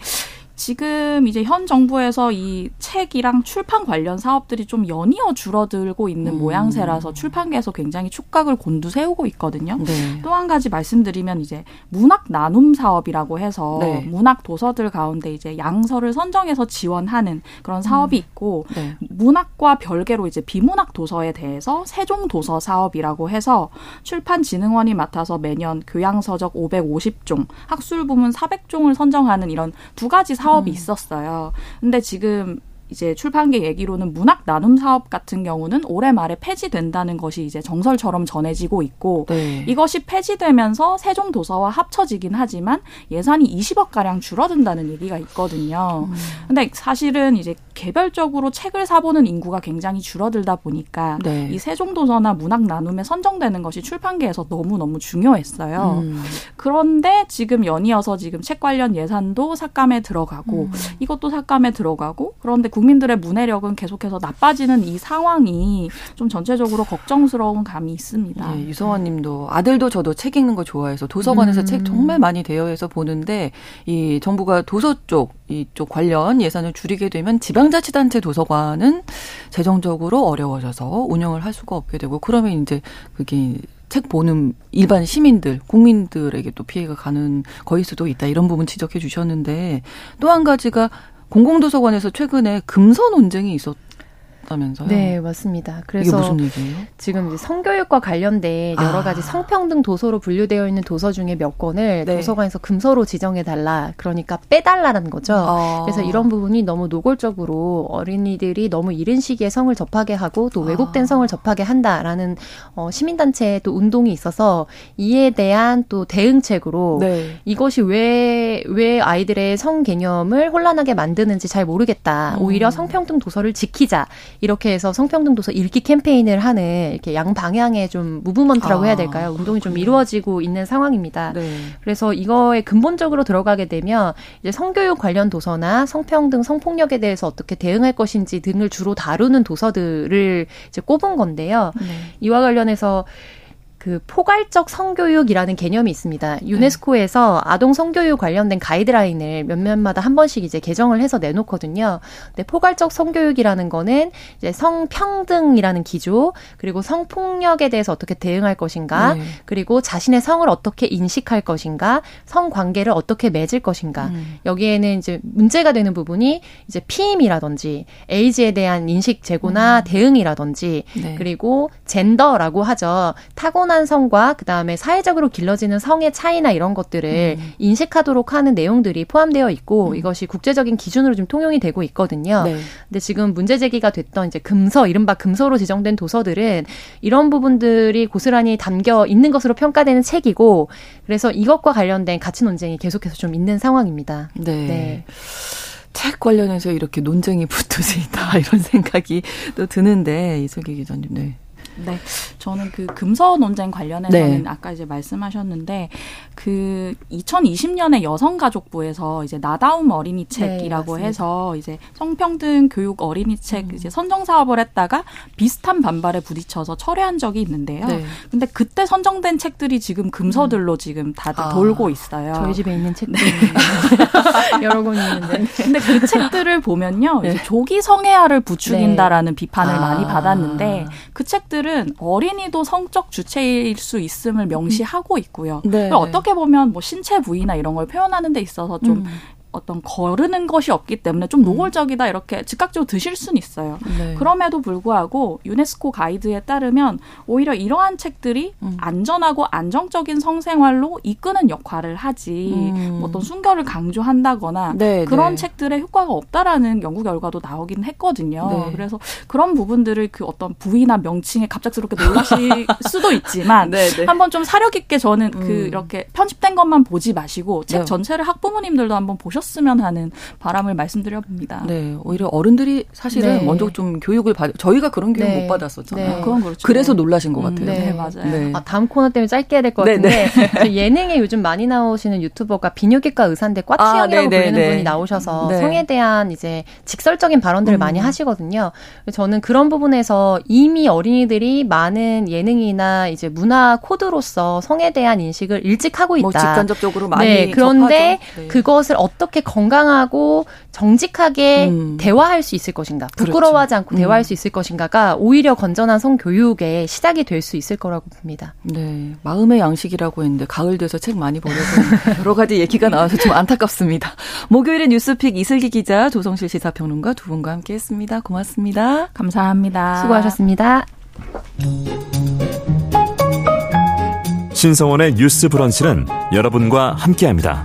지금 이제 현 정부에서 이 책이랑 출판 관련 사업들이 좀 연이어 줄어들고 있는 음. 모양새라서 출판계에서 굉장히 촉각을 곤두세우고 있거든요. 네. 또한 가지 말씀드리면 이제 문학 나눔 사업이라고 해서 네. 문학 도서들 가운데 이제 양서를 선정해서 지원하는 그런 사업이 음. 있고 네. 문학과 별개로 이제 비문학 도서에 대해서 세종 도서 사업이라고 해서 출판진흥원이 맡아서 매년 교양서적 550종, 학술 부문 400종을 선정하는 이런 두 가지 사업 사업이 음. 있었어요. 근데 지금 이제 출판계 얘기로는 문학 나눔 사업 같은 경우는 올해 말에 폐지된다는 것이 이제 정설처럼 전해지고 있고 네. 이것이 폐지되면서 세종 도서와 합쳐지긴 하지만 예산이 20억 가량 줄어든다는 얘기가 있거든요. 음. 근데 사실은 이제 개별적으로 책을 사보는 인구가 굉장히 줄어들다 보니까 네. 이 세종 도서나 문학 나눔에 선정되는 것이 출판계에서 너무 너무 중요했어요. 음. 그런데 지금 연이어서 지금 책 관련 예산도 삭감에 들어가고 음. 이것도 삭감에 들어가고 그런데 국 민들의 문해력은 계속해서 나빠지는 이 상황이 좀 전체적으로 걱정스러운 감이 있습니다. 네, 유성원 님도 아들도 저도 책 읽는 거 좋아해서 도서관에서 음. 책 정말 많이 대여해서 보는데 이 정부가 도서 쪽 이쪽 관련 예산을 줄이게 되면 지방자치단체 도서관은 재정적으로 어려워져서 운영을 할 수가 없게 되고 그러면 이제 그게 책 보는 일반 시민들, 국민들에게 또 피해가 가는 거일 수도 있다. 이런 부분 지적해 주셨는데 또 한 가지가 공공도서관에서 최근에 금서 논쟁이 있었 있다면서요? 네, 맞습니다. 그래서 무슨 얘기예요? 지금 이제 성교육과 관련된 여러 아. 가지 성평등 도서로 분류되어 있는 도서 중에 몇 권을 네. 도서관에서 금서로 지정해 달라. 그러니까 빼달라는 거죠. 아. 그래서 이런 부분이 너무 노골적으로 어린이들이 너무 이른 시기에 성을 접하게 하고 또 왜곡된 아. 성을 접하게 한다라는 어, 시민단체의 또 운동이 있어서 이에 대한 또 대응책으로 네. 이것이 왜 왜 아이들의 성 개념을 혼란하게 만드는지 잘 모르겠다. 음. 오히려 성평등 도서를 지키자. 이렇게 해서 성평등 도서 읽기 캠페인을 하는 이렇게 양방향의 좀 무브먼트라고 아, 해야 될까요? 운동이 좀 이루어지고 있는 상황입니다. 네. 그래서 이거에 근본적으로 들어가게 되면 이제 성교육 관련 도서나 성평등, 성폭력에 대해서 어떻게 대응할 것인지 등을 주로 다루는 도서들을 이제 꼽은 건데요. 네. 이와 관련해서 그 포괄적 성교육이라는 개념이 있습니다. 네. 유네스코에서 아동 성교육 관련된 가이드라인을 몇몇마다 한 번씩 이제 개정을 해서 내놓거든요. 근데 포괄적 성교육이라는 거는 이제 성평등이라는 기조, 그리고 성폭력에 대해서 어떻게 대응할 것인가, 네. 그리고 자신의 성을 어떻게 인식할 것인가, 성 관계를 어떻게 맺을 것인가. 음. 여기에는 이제 문제가 되는 부분이 이제 피임이라든지 에이즈에 대한 인식 제고나 음. 대응이라든지 네. 그리고 젠더라고 하죠. 타고 타고난 성과 그다음에 사회적으로 길러지는 성의 차이나 이런 것들을 음. 인식하도록 하는 내용들이 포함되어 있고 음. 이것이 국제적인 기준으로 좀 통용이 되고 있거든요. 네. 근데 지금 문제 제기가 됐던 이제 금서 이른바 금서로 지정된 도서들은 이런 부분들이 고스란히 담겨 있는 것으로 평가되는 책이고 그래서 이것과 관련된 가치 논쟁이 계속해서 좀 있는 상황입니다. 네. 네. 책 관련해서 이렇게 논쟁이 붙으시다 이런 생각이 또 드는데 이석기 기자님, 네. 네. 저는 그 금서 논쟁 관련해서는 네. 아까 이제 말씀하셨는데 그 2020년에 여성가족부에서 이제 나다움 어린이 책이라고 네, 해서 이제 성평등 교육 어린이 책 음. 이제 선정 사업을 했다가 비슷한 반발에 부딪혀서 철회한 적이 있는데요. 네. 근데 그때 선정된 책들이 지금 금서들로 음. 지금 다들 아, 돌고 있어요. 저희 집에 있는 책들 네. 여러 권이 있는데. 근데 그 책들을 보면요. 네. 조기 성애아를 부추긴다라는 네. 비판을 아. 많이 받았는데 그 책들은 사실은 어린이도 성적 주체일 수 있음을 명시하고 있고요. 네. 어떻게 보면 뭐 신체 부위나 이런 걸 표현하는 데 있어서 좀 음. 어떤 거르는 것이 없기 때문에 좀 음. 노골적이다 이렇게 즉각적으로 드실 수는 있어요. 네. 그럼에도 불구하고 유네스코 가이드에 따르면 오히려 이러한 책들이 음. 안전하고 안정적인 성생활로 이끄는 역할을 하지 음. 뭐 어떤 순결을 강조한다거나 네, 그런 네. 책들의 효과가 없다라는 연구 결과도 나오긴 했거든요. 네. 그래서 그런 부분들을 그 어떤 부위나 명칭에 갑작스럽게 놀라실 수도 있지만 네, 네. 한번 좀 사려 깊게 저는 그 음. 그 이렇게 편집된 것만 보지 마시고 책 전체를 학부모님들도 한번 보셔 하셨으면 하는 바람을 말씀드려 봅니다. 네, 오히려 어른들이 사실은 네. 먼저 좀 교육을 받 저희가 그런 교육 네. 못 받았었잖아요. 네. 그건 그렇죠. 그래서 놀라신 것 같아요. 네, 네 맞아요. 네. 아, 다음 코너 때문에 짧게 해야 될 것 같은데 예능에 요즘 많이 나오시는 유튜버가 비뇨기과 의사인데 꽈치형이라고 아, 불리는 분이 나오셔서 성에 대한 이제 직설적인 발언들을 음. 많이 하시거든요. 저는 그런 부분에서 이미 어린이들이 많은 예능이나 이제 문화 코드로서 성에 대한 인식을 일찍 하고 뭐 있다. 뭐 직간접적으로 많이 네, 그런데 그것을 어떻게 어떻게 건강하고 정직하게 음. 대화할 수 있을 것인가, 그렇죠. 부끄러워하지 않고 그렇죠. 대화할 수 있을 것인가가 오히려 건전한 성교육의 시작이 될 수 있을 거라고 봅니다. 네. 마음의 양식이라고 했는데 가을 돼서 책 많이 버려서 여러 가지 얘기가 나와서 좀 안타깝습니다. 목요일에 뉴스픽 이슬기 기자, 조성실 시사평론가 두 분과 함께 했습니다. 고맙습니다. 감사합니다. 수고하셨습니다. 신성원의 뉴스 브런치는 여러분과 함께합니다.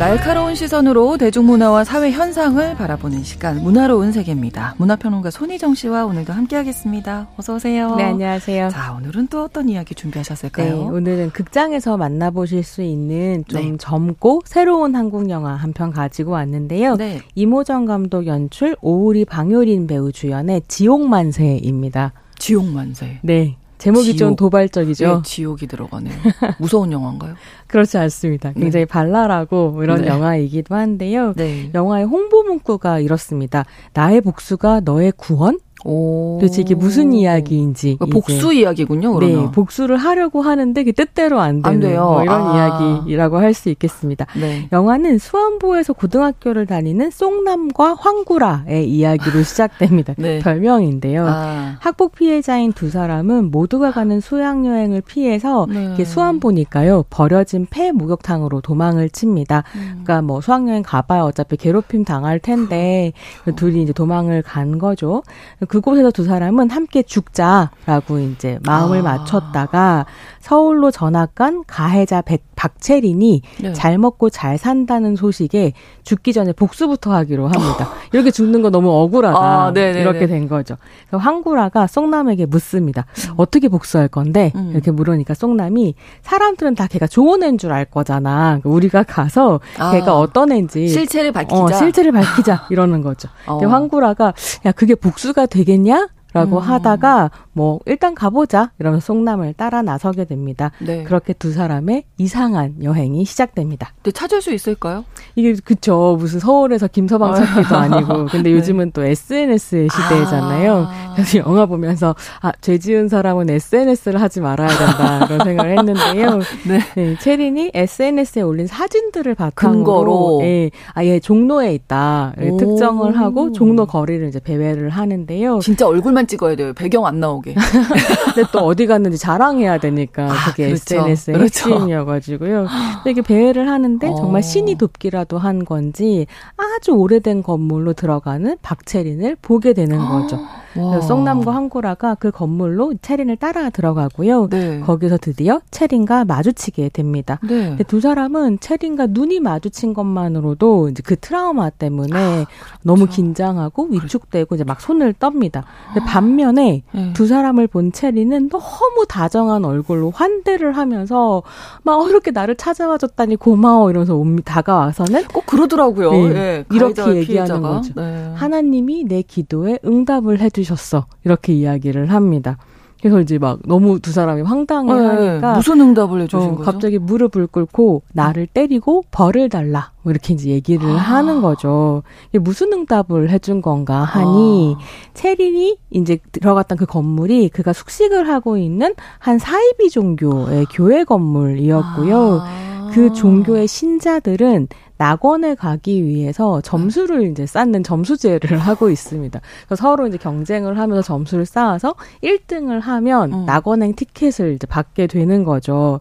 날카로운 시선으로 대중문화와 사회 현상을 바라보는 시간 문화로운 세계입니다. 문화평론가 손희정 씨와 오늘도 함께하겠습니다. 어서 오세요. 네, 안녕하세요. 자, 오늘은 또 어떤 이야기 준비하셨을까요? 네, 오늘은 극장에서 만나보실 수 있는 좀 네. 젊고 새로운 한국 영화 한 편 가지고 왔는데요. 네. 이모정 감독 연출, 오우리 방효린 배우 주연의 지옥만세입니다. 지옥만세. 네. 제목이 지옥. 좀 도발적이죠. 네, 지옥이 들어가네요. 무서운 영화인가요? 그렇지 않습니다. 네. 굉장히 네. 발랄하고 이런 네. 영화이기도 한데요. 네. 영화의 홍보 문구가 이렇습니다. 나의 복수가 너의 구원? 오. 도대체 이게 무슨 이야기인지. 그러니까 복수 이야기군요, 그러면. 네, 복수를 하려고 하는데 그 뜻대로 안 되는 안 돼요. 뭐 이런 아. 이야기라고 할 수 있겠습니다. 네. 영화는 수안보에서 고등학교를 다니는 쏙남과 황구라의 이야기로 시작됩니다. 네. 별명인데요. 아. 학폭 피해자인 두 사람은 모두가 가는 수양여행을 피해서 네. 수안 보니까요, 버려진 폐 목욕탕으로 도망을 칩니다. 음. 그러니까 뭐 수학여행 가봐야 어차피 괴롭힘 당할 텐데, 어. 둘이 이제 도망을 간 거죠. 그곳에서 두 사람은 함께 죽자라고 이제 마음을 아. 맞췄다가 서울로 전학 간 가해자 박채린이 네. 잘 먹고 잘 산다는 소식에 죽기 전에 복수부터 하기로 합니다. 이렇게 죽는 거 너무 억울하다. 아, 이렇게 된 거죠. 황구라가 쏙남에게 묻습니다. 음. 어떻게 복수할 건데? 음. 이렇게 물으니까 쏙남이 사람들은 다 걔가 좋은 애인 줄 알 거잖아. 그러니까 우리가 가서 아, 걔가 어떤 애인지 실체를 밝히자. 어, 실체를 밝히자 이러는 거죠. 어. 근데 황구라가 야 그게 복수가 되겠냐? 라고 음. 하다가 뭐 일단 가보자 이러면서 송남을 따라 나서게 됩니다. 네. 그렇게 두 사람의 이상한 여행이 시작됩니다. 근데 찾을 수 있을까요? 이게 그쵸 무슨 서울에서 김서방 찾기도 아니고 근데 네. 요즘은 또 SNS의 시대잖아요. 아. 그래서 영화 보면서 아죄 지은 사람은 SNS를 하지 말아야 된다 그런 생각을 했는데요. 네. 네. 체린이 SNS에 올린 사진들을 바탕으로 예, 아예 종로에 있다 특정을 하고 종로 거리를 이제 배회를 하는데요. 진짜 얼굴만 사진만 찍어야 돼요. 배경 안 나오게. 근데 또 어디 갔는지 자랑해야 되니까 아, 그게 그렇죠. SNS의 그렇죠. 핵심이어가지고요. 근데 이게 배회를 하는데 어. 정말 신이 돕기라도 한 건지 아주 오래된 건물로 들어가는 박채린을 보게 되는 거죠. 쏙남과 황구라가 그 건물로 체린을 따라 들어가고요. 네. 거기서 드디어 체린과 마주치게 됩니다. 네. 근데 두 사람은 체린과 눈이 마주친 것만으로도 이제 그 트라우마 때문에 아, 그렇죠. 너무 긴장하고 위축되고 이제 막 손을 떱니다. 근데 반면에 네. 두 사람을 본 체린은 너무 다정한 얼굴로 환대를 하면서 막 이렇게 나를 찾아와 줬다니 고마워 이러면서 옴, 다가와서는 꼭 그러더라고요. 네. 네. 이렇게 얘기하는 피해자가. 거죠. 네. 하나님이 내 기도에 응답을 해주 해주셨어. 이렇게 이야기를 합니다. 그래서 이제 막 너무 두 사람이 황당해 네, 하니까 무슨 응답을 해주신 어, 거죠? 갑자기 무릎을 꿇고 나를 때리고 벌을 달라 뭐 이렇게 이제 얘기를 아. 하는 거죠. 이게 무슨 응답을 해준 건가 하니 아. 체린이 이제 들어갔던 그 건물이 그가 숙식을 하고 있는 한 사이비 종교의 교회 건물이었고요. 아. 그 종교의 신자들은 낙원에 가기 위해서 점수를 이제 쌓는 점수제를 하고 있습니다. 그래서 서로 이제 경쟁을 하면서 점수를 쌓아서 1등을 하면 음. 낙원행 티켓을 이제 받게 되는 거죠.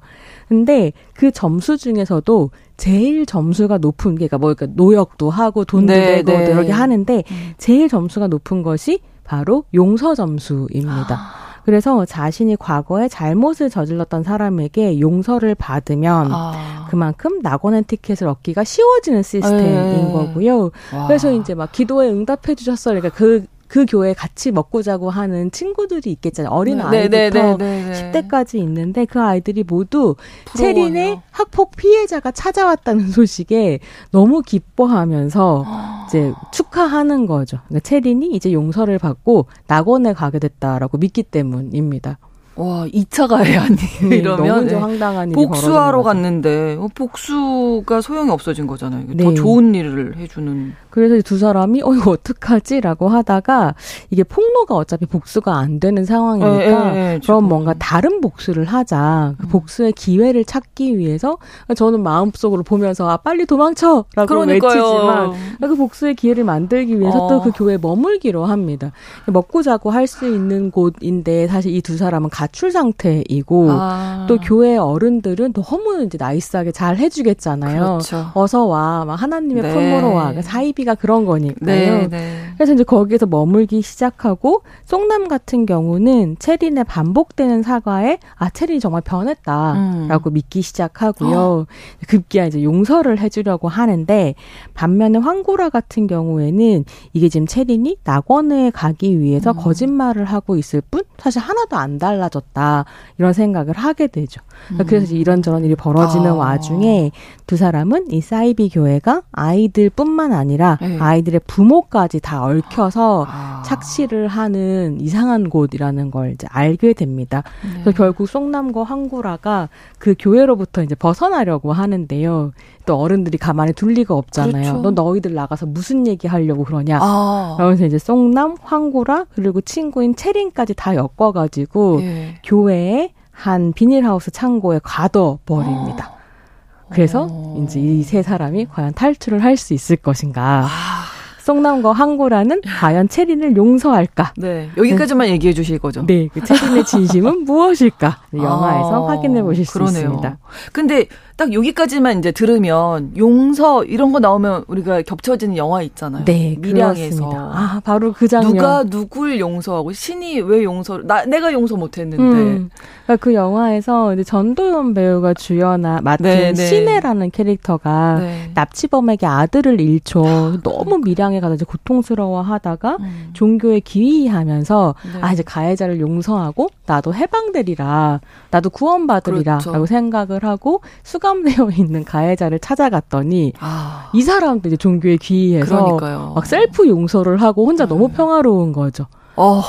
근데 그 점수 중에서도 제일 점수가 높은 게, 그러니까 뭐, 그러니까 노역도 하고 돈도 네, 내고 네. 이렇게 하는데, 음. 제일 점수가 높은 것이 바로 용서 점수입니다. 아. 그래서 자신이 과거에 잘못을 저질렀던 사람에게 용서를 받으면 아. 그만큼 낙원의 티켓을 얻기가 쉬워지는 시스템인 에이. 거고요. 와. 그래서 이제 막 기도에 응답해 주셨어. 그러니까 그 그 교회에 같이 먹고 자고 하는 친구들이 있겠잖아요. 어린 네, 아이부터 네, 네, 10대까지 있는데 그 아이들이 모두 체린의 학폭 피해자가 찾아왔다는 소식에 너무 기뻐하면서 이제 축하하는 거죠. 그러니까 체린이 이제 용서를 받고 낙원에 가게 됐다라고 믿기 때문입니다. 와, 2차 가해 아니 음, 이러면 너무 황당한 일이 복수하러 갔는데 어, 복수가 소용이 없어진 거잖아요. 네. 더 좋은 일을 해주는. 그래서 두 사람이 어 이거 어떡하지라고 하다가 이게 폭로가 어차피 복수가 안 되는 상황이니까 에, 에, 에, 그럼 뭔가 다른 복수를 하자. 그 음. 복수의 기회를 찾기 위해서 저는 마음속으로 보면서 아 빨리 도망쳐라고 그러니까요. 외치지만 그 복수의 기회를 만들기 위해서 어. 또그 교회에 머물기로 합니다. 먹고 자고 할 수 있는 곳인데 사실 이 두 사람은 가 가출 상태이고 아. 또 교회 어른들은 너무 이제 나이스하게 잘 해주겠잖아요. 그렇죠. 어서 와, 막 하나님의 네. 품으로 와. 그러니까 사이비가 그런 거니까요. 네, 네. 그래서 이제 거기에서 머물기 시작하고 송남 같은 경우는 체린의 반복되는 사과에 아 체린이 정말 변했다라고 음. 믿기 시작하고요. 어. 급기야 이제 용서를 해주려고 하는데 반면에 황고라 같은 경우에는 이게 지금 체린이 낙원에 가기 위해서 음. 거짓말을 하고 있을 뿐 사실 하나도 안 달라져. 없어졌다 이런 생각을 하게 되죠. 음. 그래서 이런저런 일이 벌어지는 아. 와중에 두 사람은 이 사이비 교회가 아이들뿐만 아니라 네. 아이들의 부모까지 다 얽혀서 아. 착취를 하는 이상한 곳이라는 걸 이제 알게 됩니다. 네. 그래서 결국 송남과 황구라가 그 교회로부터 이제 벗어나려고 하는데요. 또 어른들이 가만히 둘 리가 없잖아요. 그렇죠. 너 너희들 나가서 무슨 얘기 하려고 그러냐. 아. 그러면서 이제 송남, 황구라 그리고 친구인 체린까지 다 엮어가지고 예. 교회에 한 비닐하우스 창고에 가둬 버립니다. 그래서 어. 이제 이 세 사람이 과연 탈출을 할 수 있을 것인가. 아. 송남과 황고라는 과연 체린을 용서할까? 네. 여기까지만 네. 얘기해 주실 거죠. 네. 그 체린의 진심은 무엇일까? 영화에서 아, 확인해 보실 수 그러네요. 있습니다. 근데 딱 여기까지만 이제 들으면 용서 이런 거 나오면 우리가 겹쳐지는 영화 있잖아요. 네, 밀양에서 아 바로 그 장면. 누가 누굴 용서하고 신이 왜 용서를 나 내가 용서 못 했는데. 음, 그러니까 그 영화에서 이제 전도연 배우가 주연아 맡은 네, 네. 신혜라는 캐릭터가 네. 납치범에게 아들을 잃죠. 너무 밀양에 가서 이제 고통스러워 하다가 음. 종교에 기이하면서 네. 아 이제 가해자를 용서하고 나도 해방되리라, 나도 구원받으리라라고 그렇죠. 생각을 하고 수감 되어 있는 가해자를 찾아갔더니 아. 이 사람도 이제 종교에 귀의해서 그러니까요. 막 셀프 용서를 하고 혼자 네. 너무 평화로운 거죠. 어.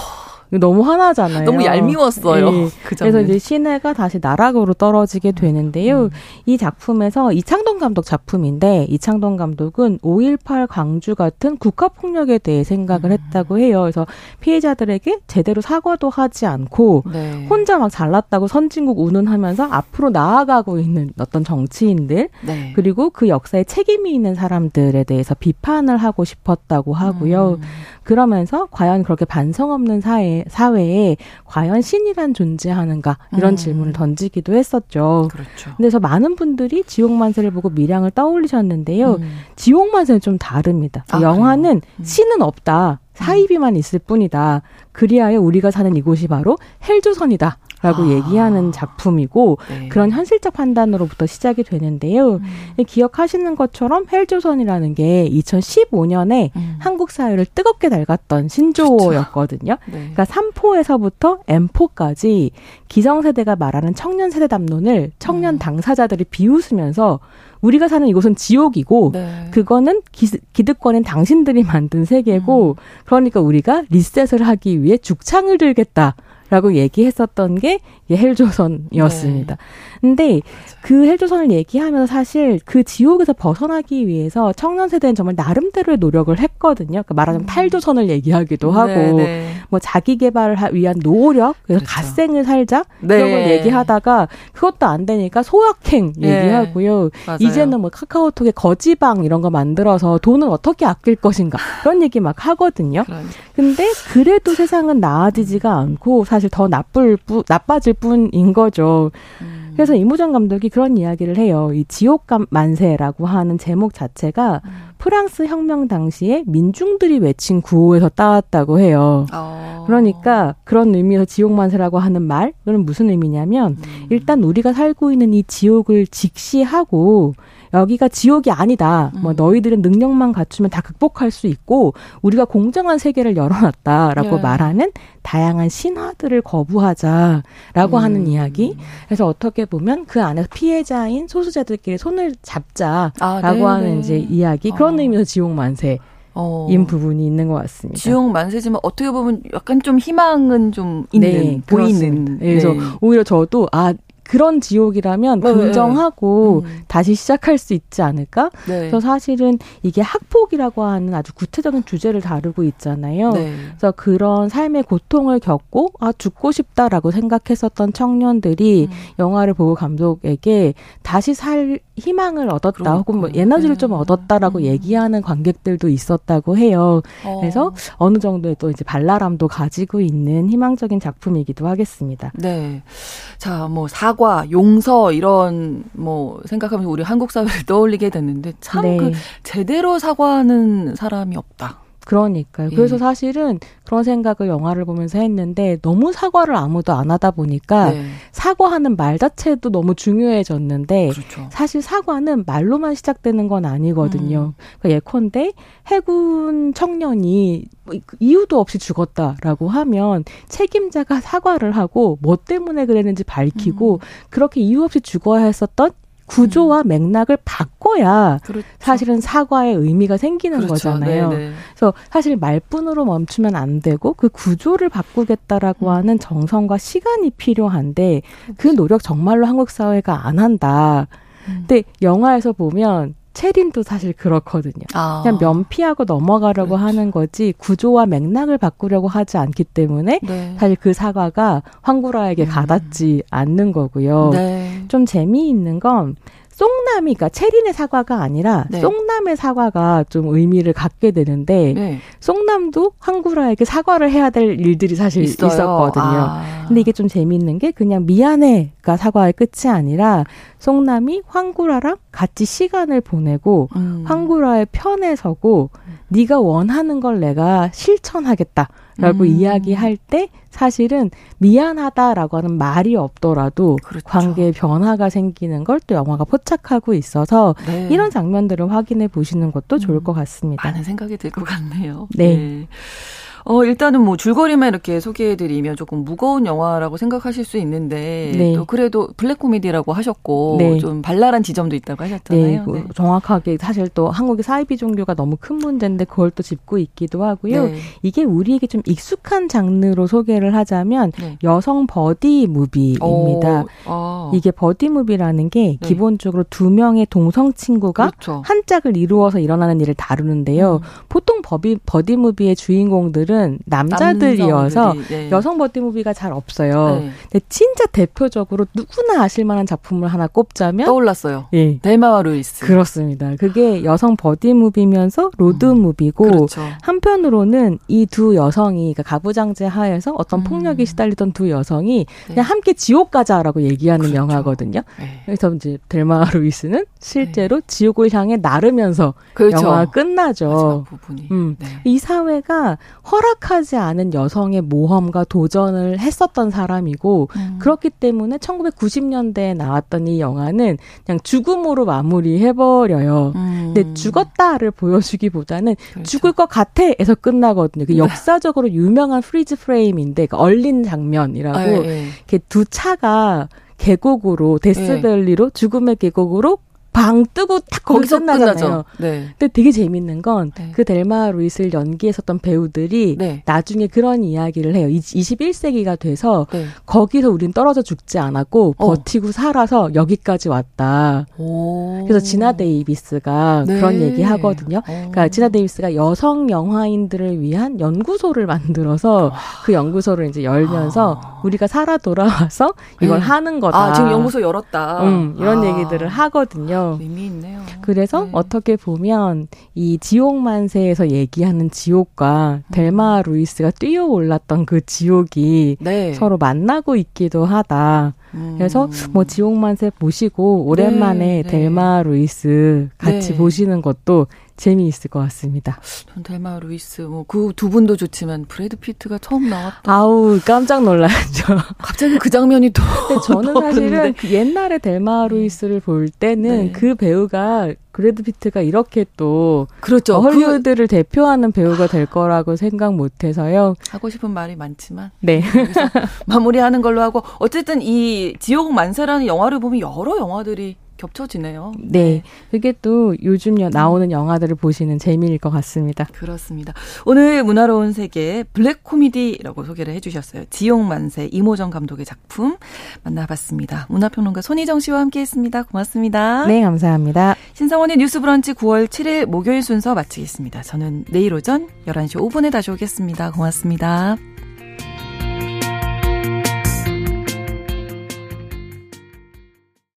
너무 화나잖아요. 너무 얄미웠어요. 네. 그 그래서 이제 신혜가 다시 나락으로 떨어지게 되는데요. 음. 이 작품에서 이창동 감독 작품인데 이창동 감독은 5.18 광주 같은 국가 폭력에 대해 생각을 음. 했다고 해요. 그래서 피해자들에게 제대로 사과도 하지 않고 네. 혼자 막 잘났다고 선진국 운운하면서 앞으로 나아가고 있는 어떤 정치인들 네. 그리고 그 역사에 책임이 있는 사람들에 대해서 비판을 하고 싶었다고 하고요. 음. 그러면서 과연 그렇게 반성 없는 사회, 사회에 과연 신이란 존재하는가 이런 음. 질문을 던지기도 했었죠. 그렇죠. 그래서 많은 분들이 지옥만세를 보고 미량을 떠올리셨는데요. 음. 지옥만세는 좀 다릅니다. 아, 영화는 음. 신은 없다. 사이비만 있을 뿐이다. 그리하여 우리가 사는 이곳이 바로 헬조선이다. 라고 아. 얘기하는 작품이고 네. 그런 현실적 판단으로부터 시작이 되는데요. 음. 기억하시는 것처럼 헬조선이라는 게 2015년에 음. 한국 사회를 뜨겁게 달갔던 신조어였거든요. 네. 그러니까 3포에서부터 M4까지 기성세대가 말하는 청년 세대 담론을 청년 음. 당사자들이 비웃으면서 우리가 사는 이곳은 지옥이고 네. 그거는 기, 기득권인 당신들이 만든 세계고 음. 그러니까 우리가 리셋을 하기 위해 죽창을 들겠다. 라고 얘기했었던 게 헬조선이었습니다. 네. 근데 그 헬조선을 얘기하면서 사실 그 지옥에서 벗어나기 위해서 청년 세대는 정말 나름대로의 노력을 했거든요. 그러니까 말하자면 음. 탈조선을 얘기하기도 네, 하고 네. 뭐 자기 개발을 위한 노력, 그래서 그렇죠. 갓생을 살자 네. 이런 걸 얘기하다가 그것도 안 되니까 소확행 네. 얘기하고요. 이제는 뭐 카카오톡에 거지방 이런 거 만들어서 돈을 어떻게 아낄 것인가 그런 얘기 막 하거든요. 그러니까. 근데 그래도 세상은 나아지지가 않고 사실 더 나쁠 뿐 나빠질 뿐인 거죠. 음. 그래서 이무정 감독이 그런 이야기를 해요. 이 지옥감 만세라고 하는 제목 자체가 음. 프랑스 혁명 당시에 민중들이 외친 구호에서 따왔다고 해요. 어. 그러니까 그런 의미에서 지옥 만세라고 하는 말, 그건 무슨 의미냐면 음. 일단 우리가 살고 있는 이 지옥을 직시하고 여기가 지옥이 아니다. 뭐 음. 뭐 너희들은 능력만 갖추면 다 극복할 수 있고 우리가 공정한 세계를 열어놨다라고 예. 말하는 다양한 신화들을 거부하자라고 음. 하는 이야기. 그래서 어떻게 보면 그 안에서 피해자인 소수자들끼리 손을 잡자라고 아, 하는 이제 이야기. 그런 어. 의미에서 지옥 만세. 어. 인 부분이 있는 것 같습니다. 지옥 만세지만 어떻게 보면 약간 좀 희망은 좀 있는 네, 보이는. 네. 그래서 네. 오히려 저도 아 그런 지옥이라면 네, 긍정하고 음. 다시 시작할 수 있지 않을까? 네. 그래서 사실은 이게 학폭이라고 하는 아주 구체적인 주제를 다루고 있잖아요. 네. 그래서 그런 삶의 고통을 겪고 아 죽고 싶다라고 생각했었던 청년들이 음. 영화를 보고 감독에게 다시 살 희망을 얻었다 그렇구나. 혹은 뭐 에너지를 좀 네. 얻었다라고 음. 얘기하는 관객들도 있었다고 해요. 어. 그래서 어느 정도의 또 이제 발랄함도 가지고 있는 희망적인 작품이기도 하겠습니다. 네. 자, 뭐 사 과, 용서 이런 뭐 생각하면서 우리 한국 사회를 떠올리게 됐는데 참그 네. 제대로 사과하는 사람이 없다. 그러니까요. 예. 그래서 사실은 그런 생각을 영화를 보면서 했는데 너무 사과를 아무도 안 하다 보니까 네. 사과하는 말 자체도 너무 중요해졌는데 그렇죠. 사실 사과는 말로만 시작되는 건 아니거든요. 음. 그러니까 예컨대 해군 청년이 뭐 이유도 없이 죽었다라고 하면 책임자가 사과를 하고 뭐 때문에 그랬는지 밝히고 음. 그렇게 이유 없이 죽어야 했었던 구조와 음. 맥락을 바꿔야 그렇죠. 사실은 사과의 의미가 생기는 그렇죠. 거잖아요. 네네. 네. 그래서 사실 말뿐으로 멈추면 안 되고 그 구조를 바꾸겠다라고 음. 하는 정성과 시간이 필요한데 그 그렇죠. 노력 정말로 한국 사회가 안 한다. 음. 근데 영화에서 보면 체린도 사실 그렇거든요. 아. 그냥 면피하고 넘어가려고 그렇죠. 하는 거지 구조와 맥락을 바꾸려고 하지 않기 때문에 네. 사실 그 사과가 황구라에게 음. 가닿지 않는 거고요. 네. 좀 재미있는 건 그러니까 체린의 사과가 아니라 네. 쏙남의 사과가 좀 의미를 갖게 되는데 네. 쏙남도 황구라에게 사과를 해야 될 일들이 사실 있어요. 있었거든요. 아. 근데 이게 좀 재미있는 게 그냥 미안해가 가 사과의 끝이 아니라 송남이 황구라랑 같이 시간을 보내고 음. 황구라의 편에 서고 음. 네가 원하는 걸 내가 실천하겠다 라고 음. 이야기할 때 사실은 미안하다라고 하는 말이 없더라도 그렇죠. 관계의 변화가 생기는 걸 또 영화가 포착하고 있어서 네. 이런 장면들을 확인해 보시는 것도 좋을 음. 것 같습니다. 많은 생각이 들 것 같네요. 네. 네. 어, 일단은 뭐 줄거리만 이렇게 소개해드리면 조금 무거운 영화라고 생각하실 수 있는데 네. 또 그래도 블랙 코미디라고 하셨고 네. 좀 발랄한 지점도 있다고 하셨잖아요. 네. 네. 정확하게 사실 또 한국의 사이비 종교가 너무 큰 문제인데 그걸 또 짚고 있기도 하고요. 네. 이게 우리에게 좀 익숙한 장르로 소개를 하자면 네. 여성 buddy movie입니다. 오, 아. 이게 buddy movie라는 게 네. 기본적으로 두 명의 동성 친구가 그렇죠. 한 짝을 이루어서 일어나는 일을 다루는데요. 음. 보통 buddy, buddy movie의 주인공들은 분들은 남자들이어서 네. 여성 buddy movie가 잘 없어요. 네. 근데 진짜 대표적으로 누구나 아실 만한 작품을 하나 꼽자면 떠올랐어요. 예. 델마와 루이스. 그렇습니다. 그게 여성 버디무비면서 로드무비고 음. 그렇죠. 한편으로는 이 두 여성이 그러니까 가부장제 하에서 어떤 음. 폭력에 시달리던 두 여성이 네. 그냥 함께 지옥 가자라고 얘기하는 그렇죠. 영화거든요. 네. 그래서 이제 델마 루이스는 실제로 네. 지옥을 향해 나르면서 그렇죠. 영화가 끝나죠. 음. 네. 이 사회가 허락하지 않은 여성의 모험과 도전을 했었던 사람이고 음. 그렇기 때문에 1990년대에 나왔던 이 영화는 그냥 죽음으로 마무리해버려요. 음. 근데 죽었다를 보여주기보다는 그렇죠. 죽을 것 같아에서 끝나거든요. 그 네. 역사적으로 유명한 freeze frame인데 그 얼린 장면이라고 아, 예. 이렇게 두 차가 계곡으로 데스밸리로 예. 죽음의 계곡으로 붕 뜨고 딱 거기서 끝나잖아요. 네. 근데 되게 재밌는 건 그 네. 그 델마 루이스를 연기했었던 배우들이 네. 나중에 그런 이야기를 해요. 21세기가 돼서 네. 거기서 우린 떨어져 죽지 않았고 어. 버티고 살아서 여기까지 왔다. 오. 그래서 지나 데이비스가 네. 그런 얘기 하거든요. 오. 그러니까 지나 데이비스가 여성 영화인들을 위한 연구소를 만들어서 그 연구소를 이제 열면서 아. 우리가 살아 돌아와서 이걸 네. 하는 거다. 아, 지금 연구소 열었다. 음, 이런 아. 얘기들을 하거든요. 있어요. 의미 있네요. 그래서 네. 어떻게 보면 이 지옥만세에서 얘기하는 지옥과 음. 델마 루이스가 뛰어 올랐던 그 지옥이 네. 서로 만나고 있기도 하다. 음. 그래서 뭐 지옥만세 보시고 오랜만에 네, 네. 델마 루이스 같이 네. 보시는 것도 재미있을 것 같습니다. 전 델마 루이스 뭐 그 두 분도 좋지만 브래드 피트가 처음 나왔다. 아우 깜짝 놀랐죠. 갑자기 그 장면이 또. 근데 저는 사실은 그 옛날에 델마 루이스를 볼 때는 네. 그 배우가 브래드 피트가 이렇게 또 그렇죠. 어, 헐리우드를 그... 대표하는 배우가 될 거라고 생각 못해서요. 하고 싶은 말이 많지만 네 마무리하는 걸로 하고 어쨌든 이 지옥 만세라는 영화를 보면 여러 영화들이 겹쳐지네요. 네. 네. 그게 또 요즘 나오는 영화들을 보시는 재미일 것 같습니다. 그렇습니다. 오늘 문화로운 세계 블랙 코미디라고 소개를 해주셨어요. 지용만세 이모정 감독의 작품 만나봤습니다. 문화평론가 손희정 씨와 함께했습니다. 고맙습니다. 네, 감사합니다. 신성원의 뉴스브런치 9월 7일 목요일 순서 마치겠습니다. 저는 내일 오전 11시 5분에 다시 오겠습니다. 고맙습니다.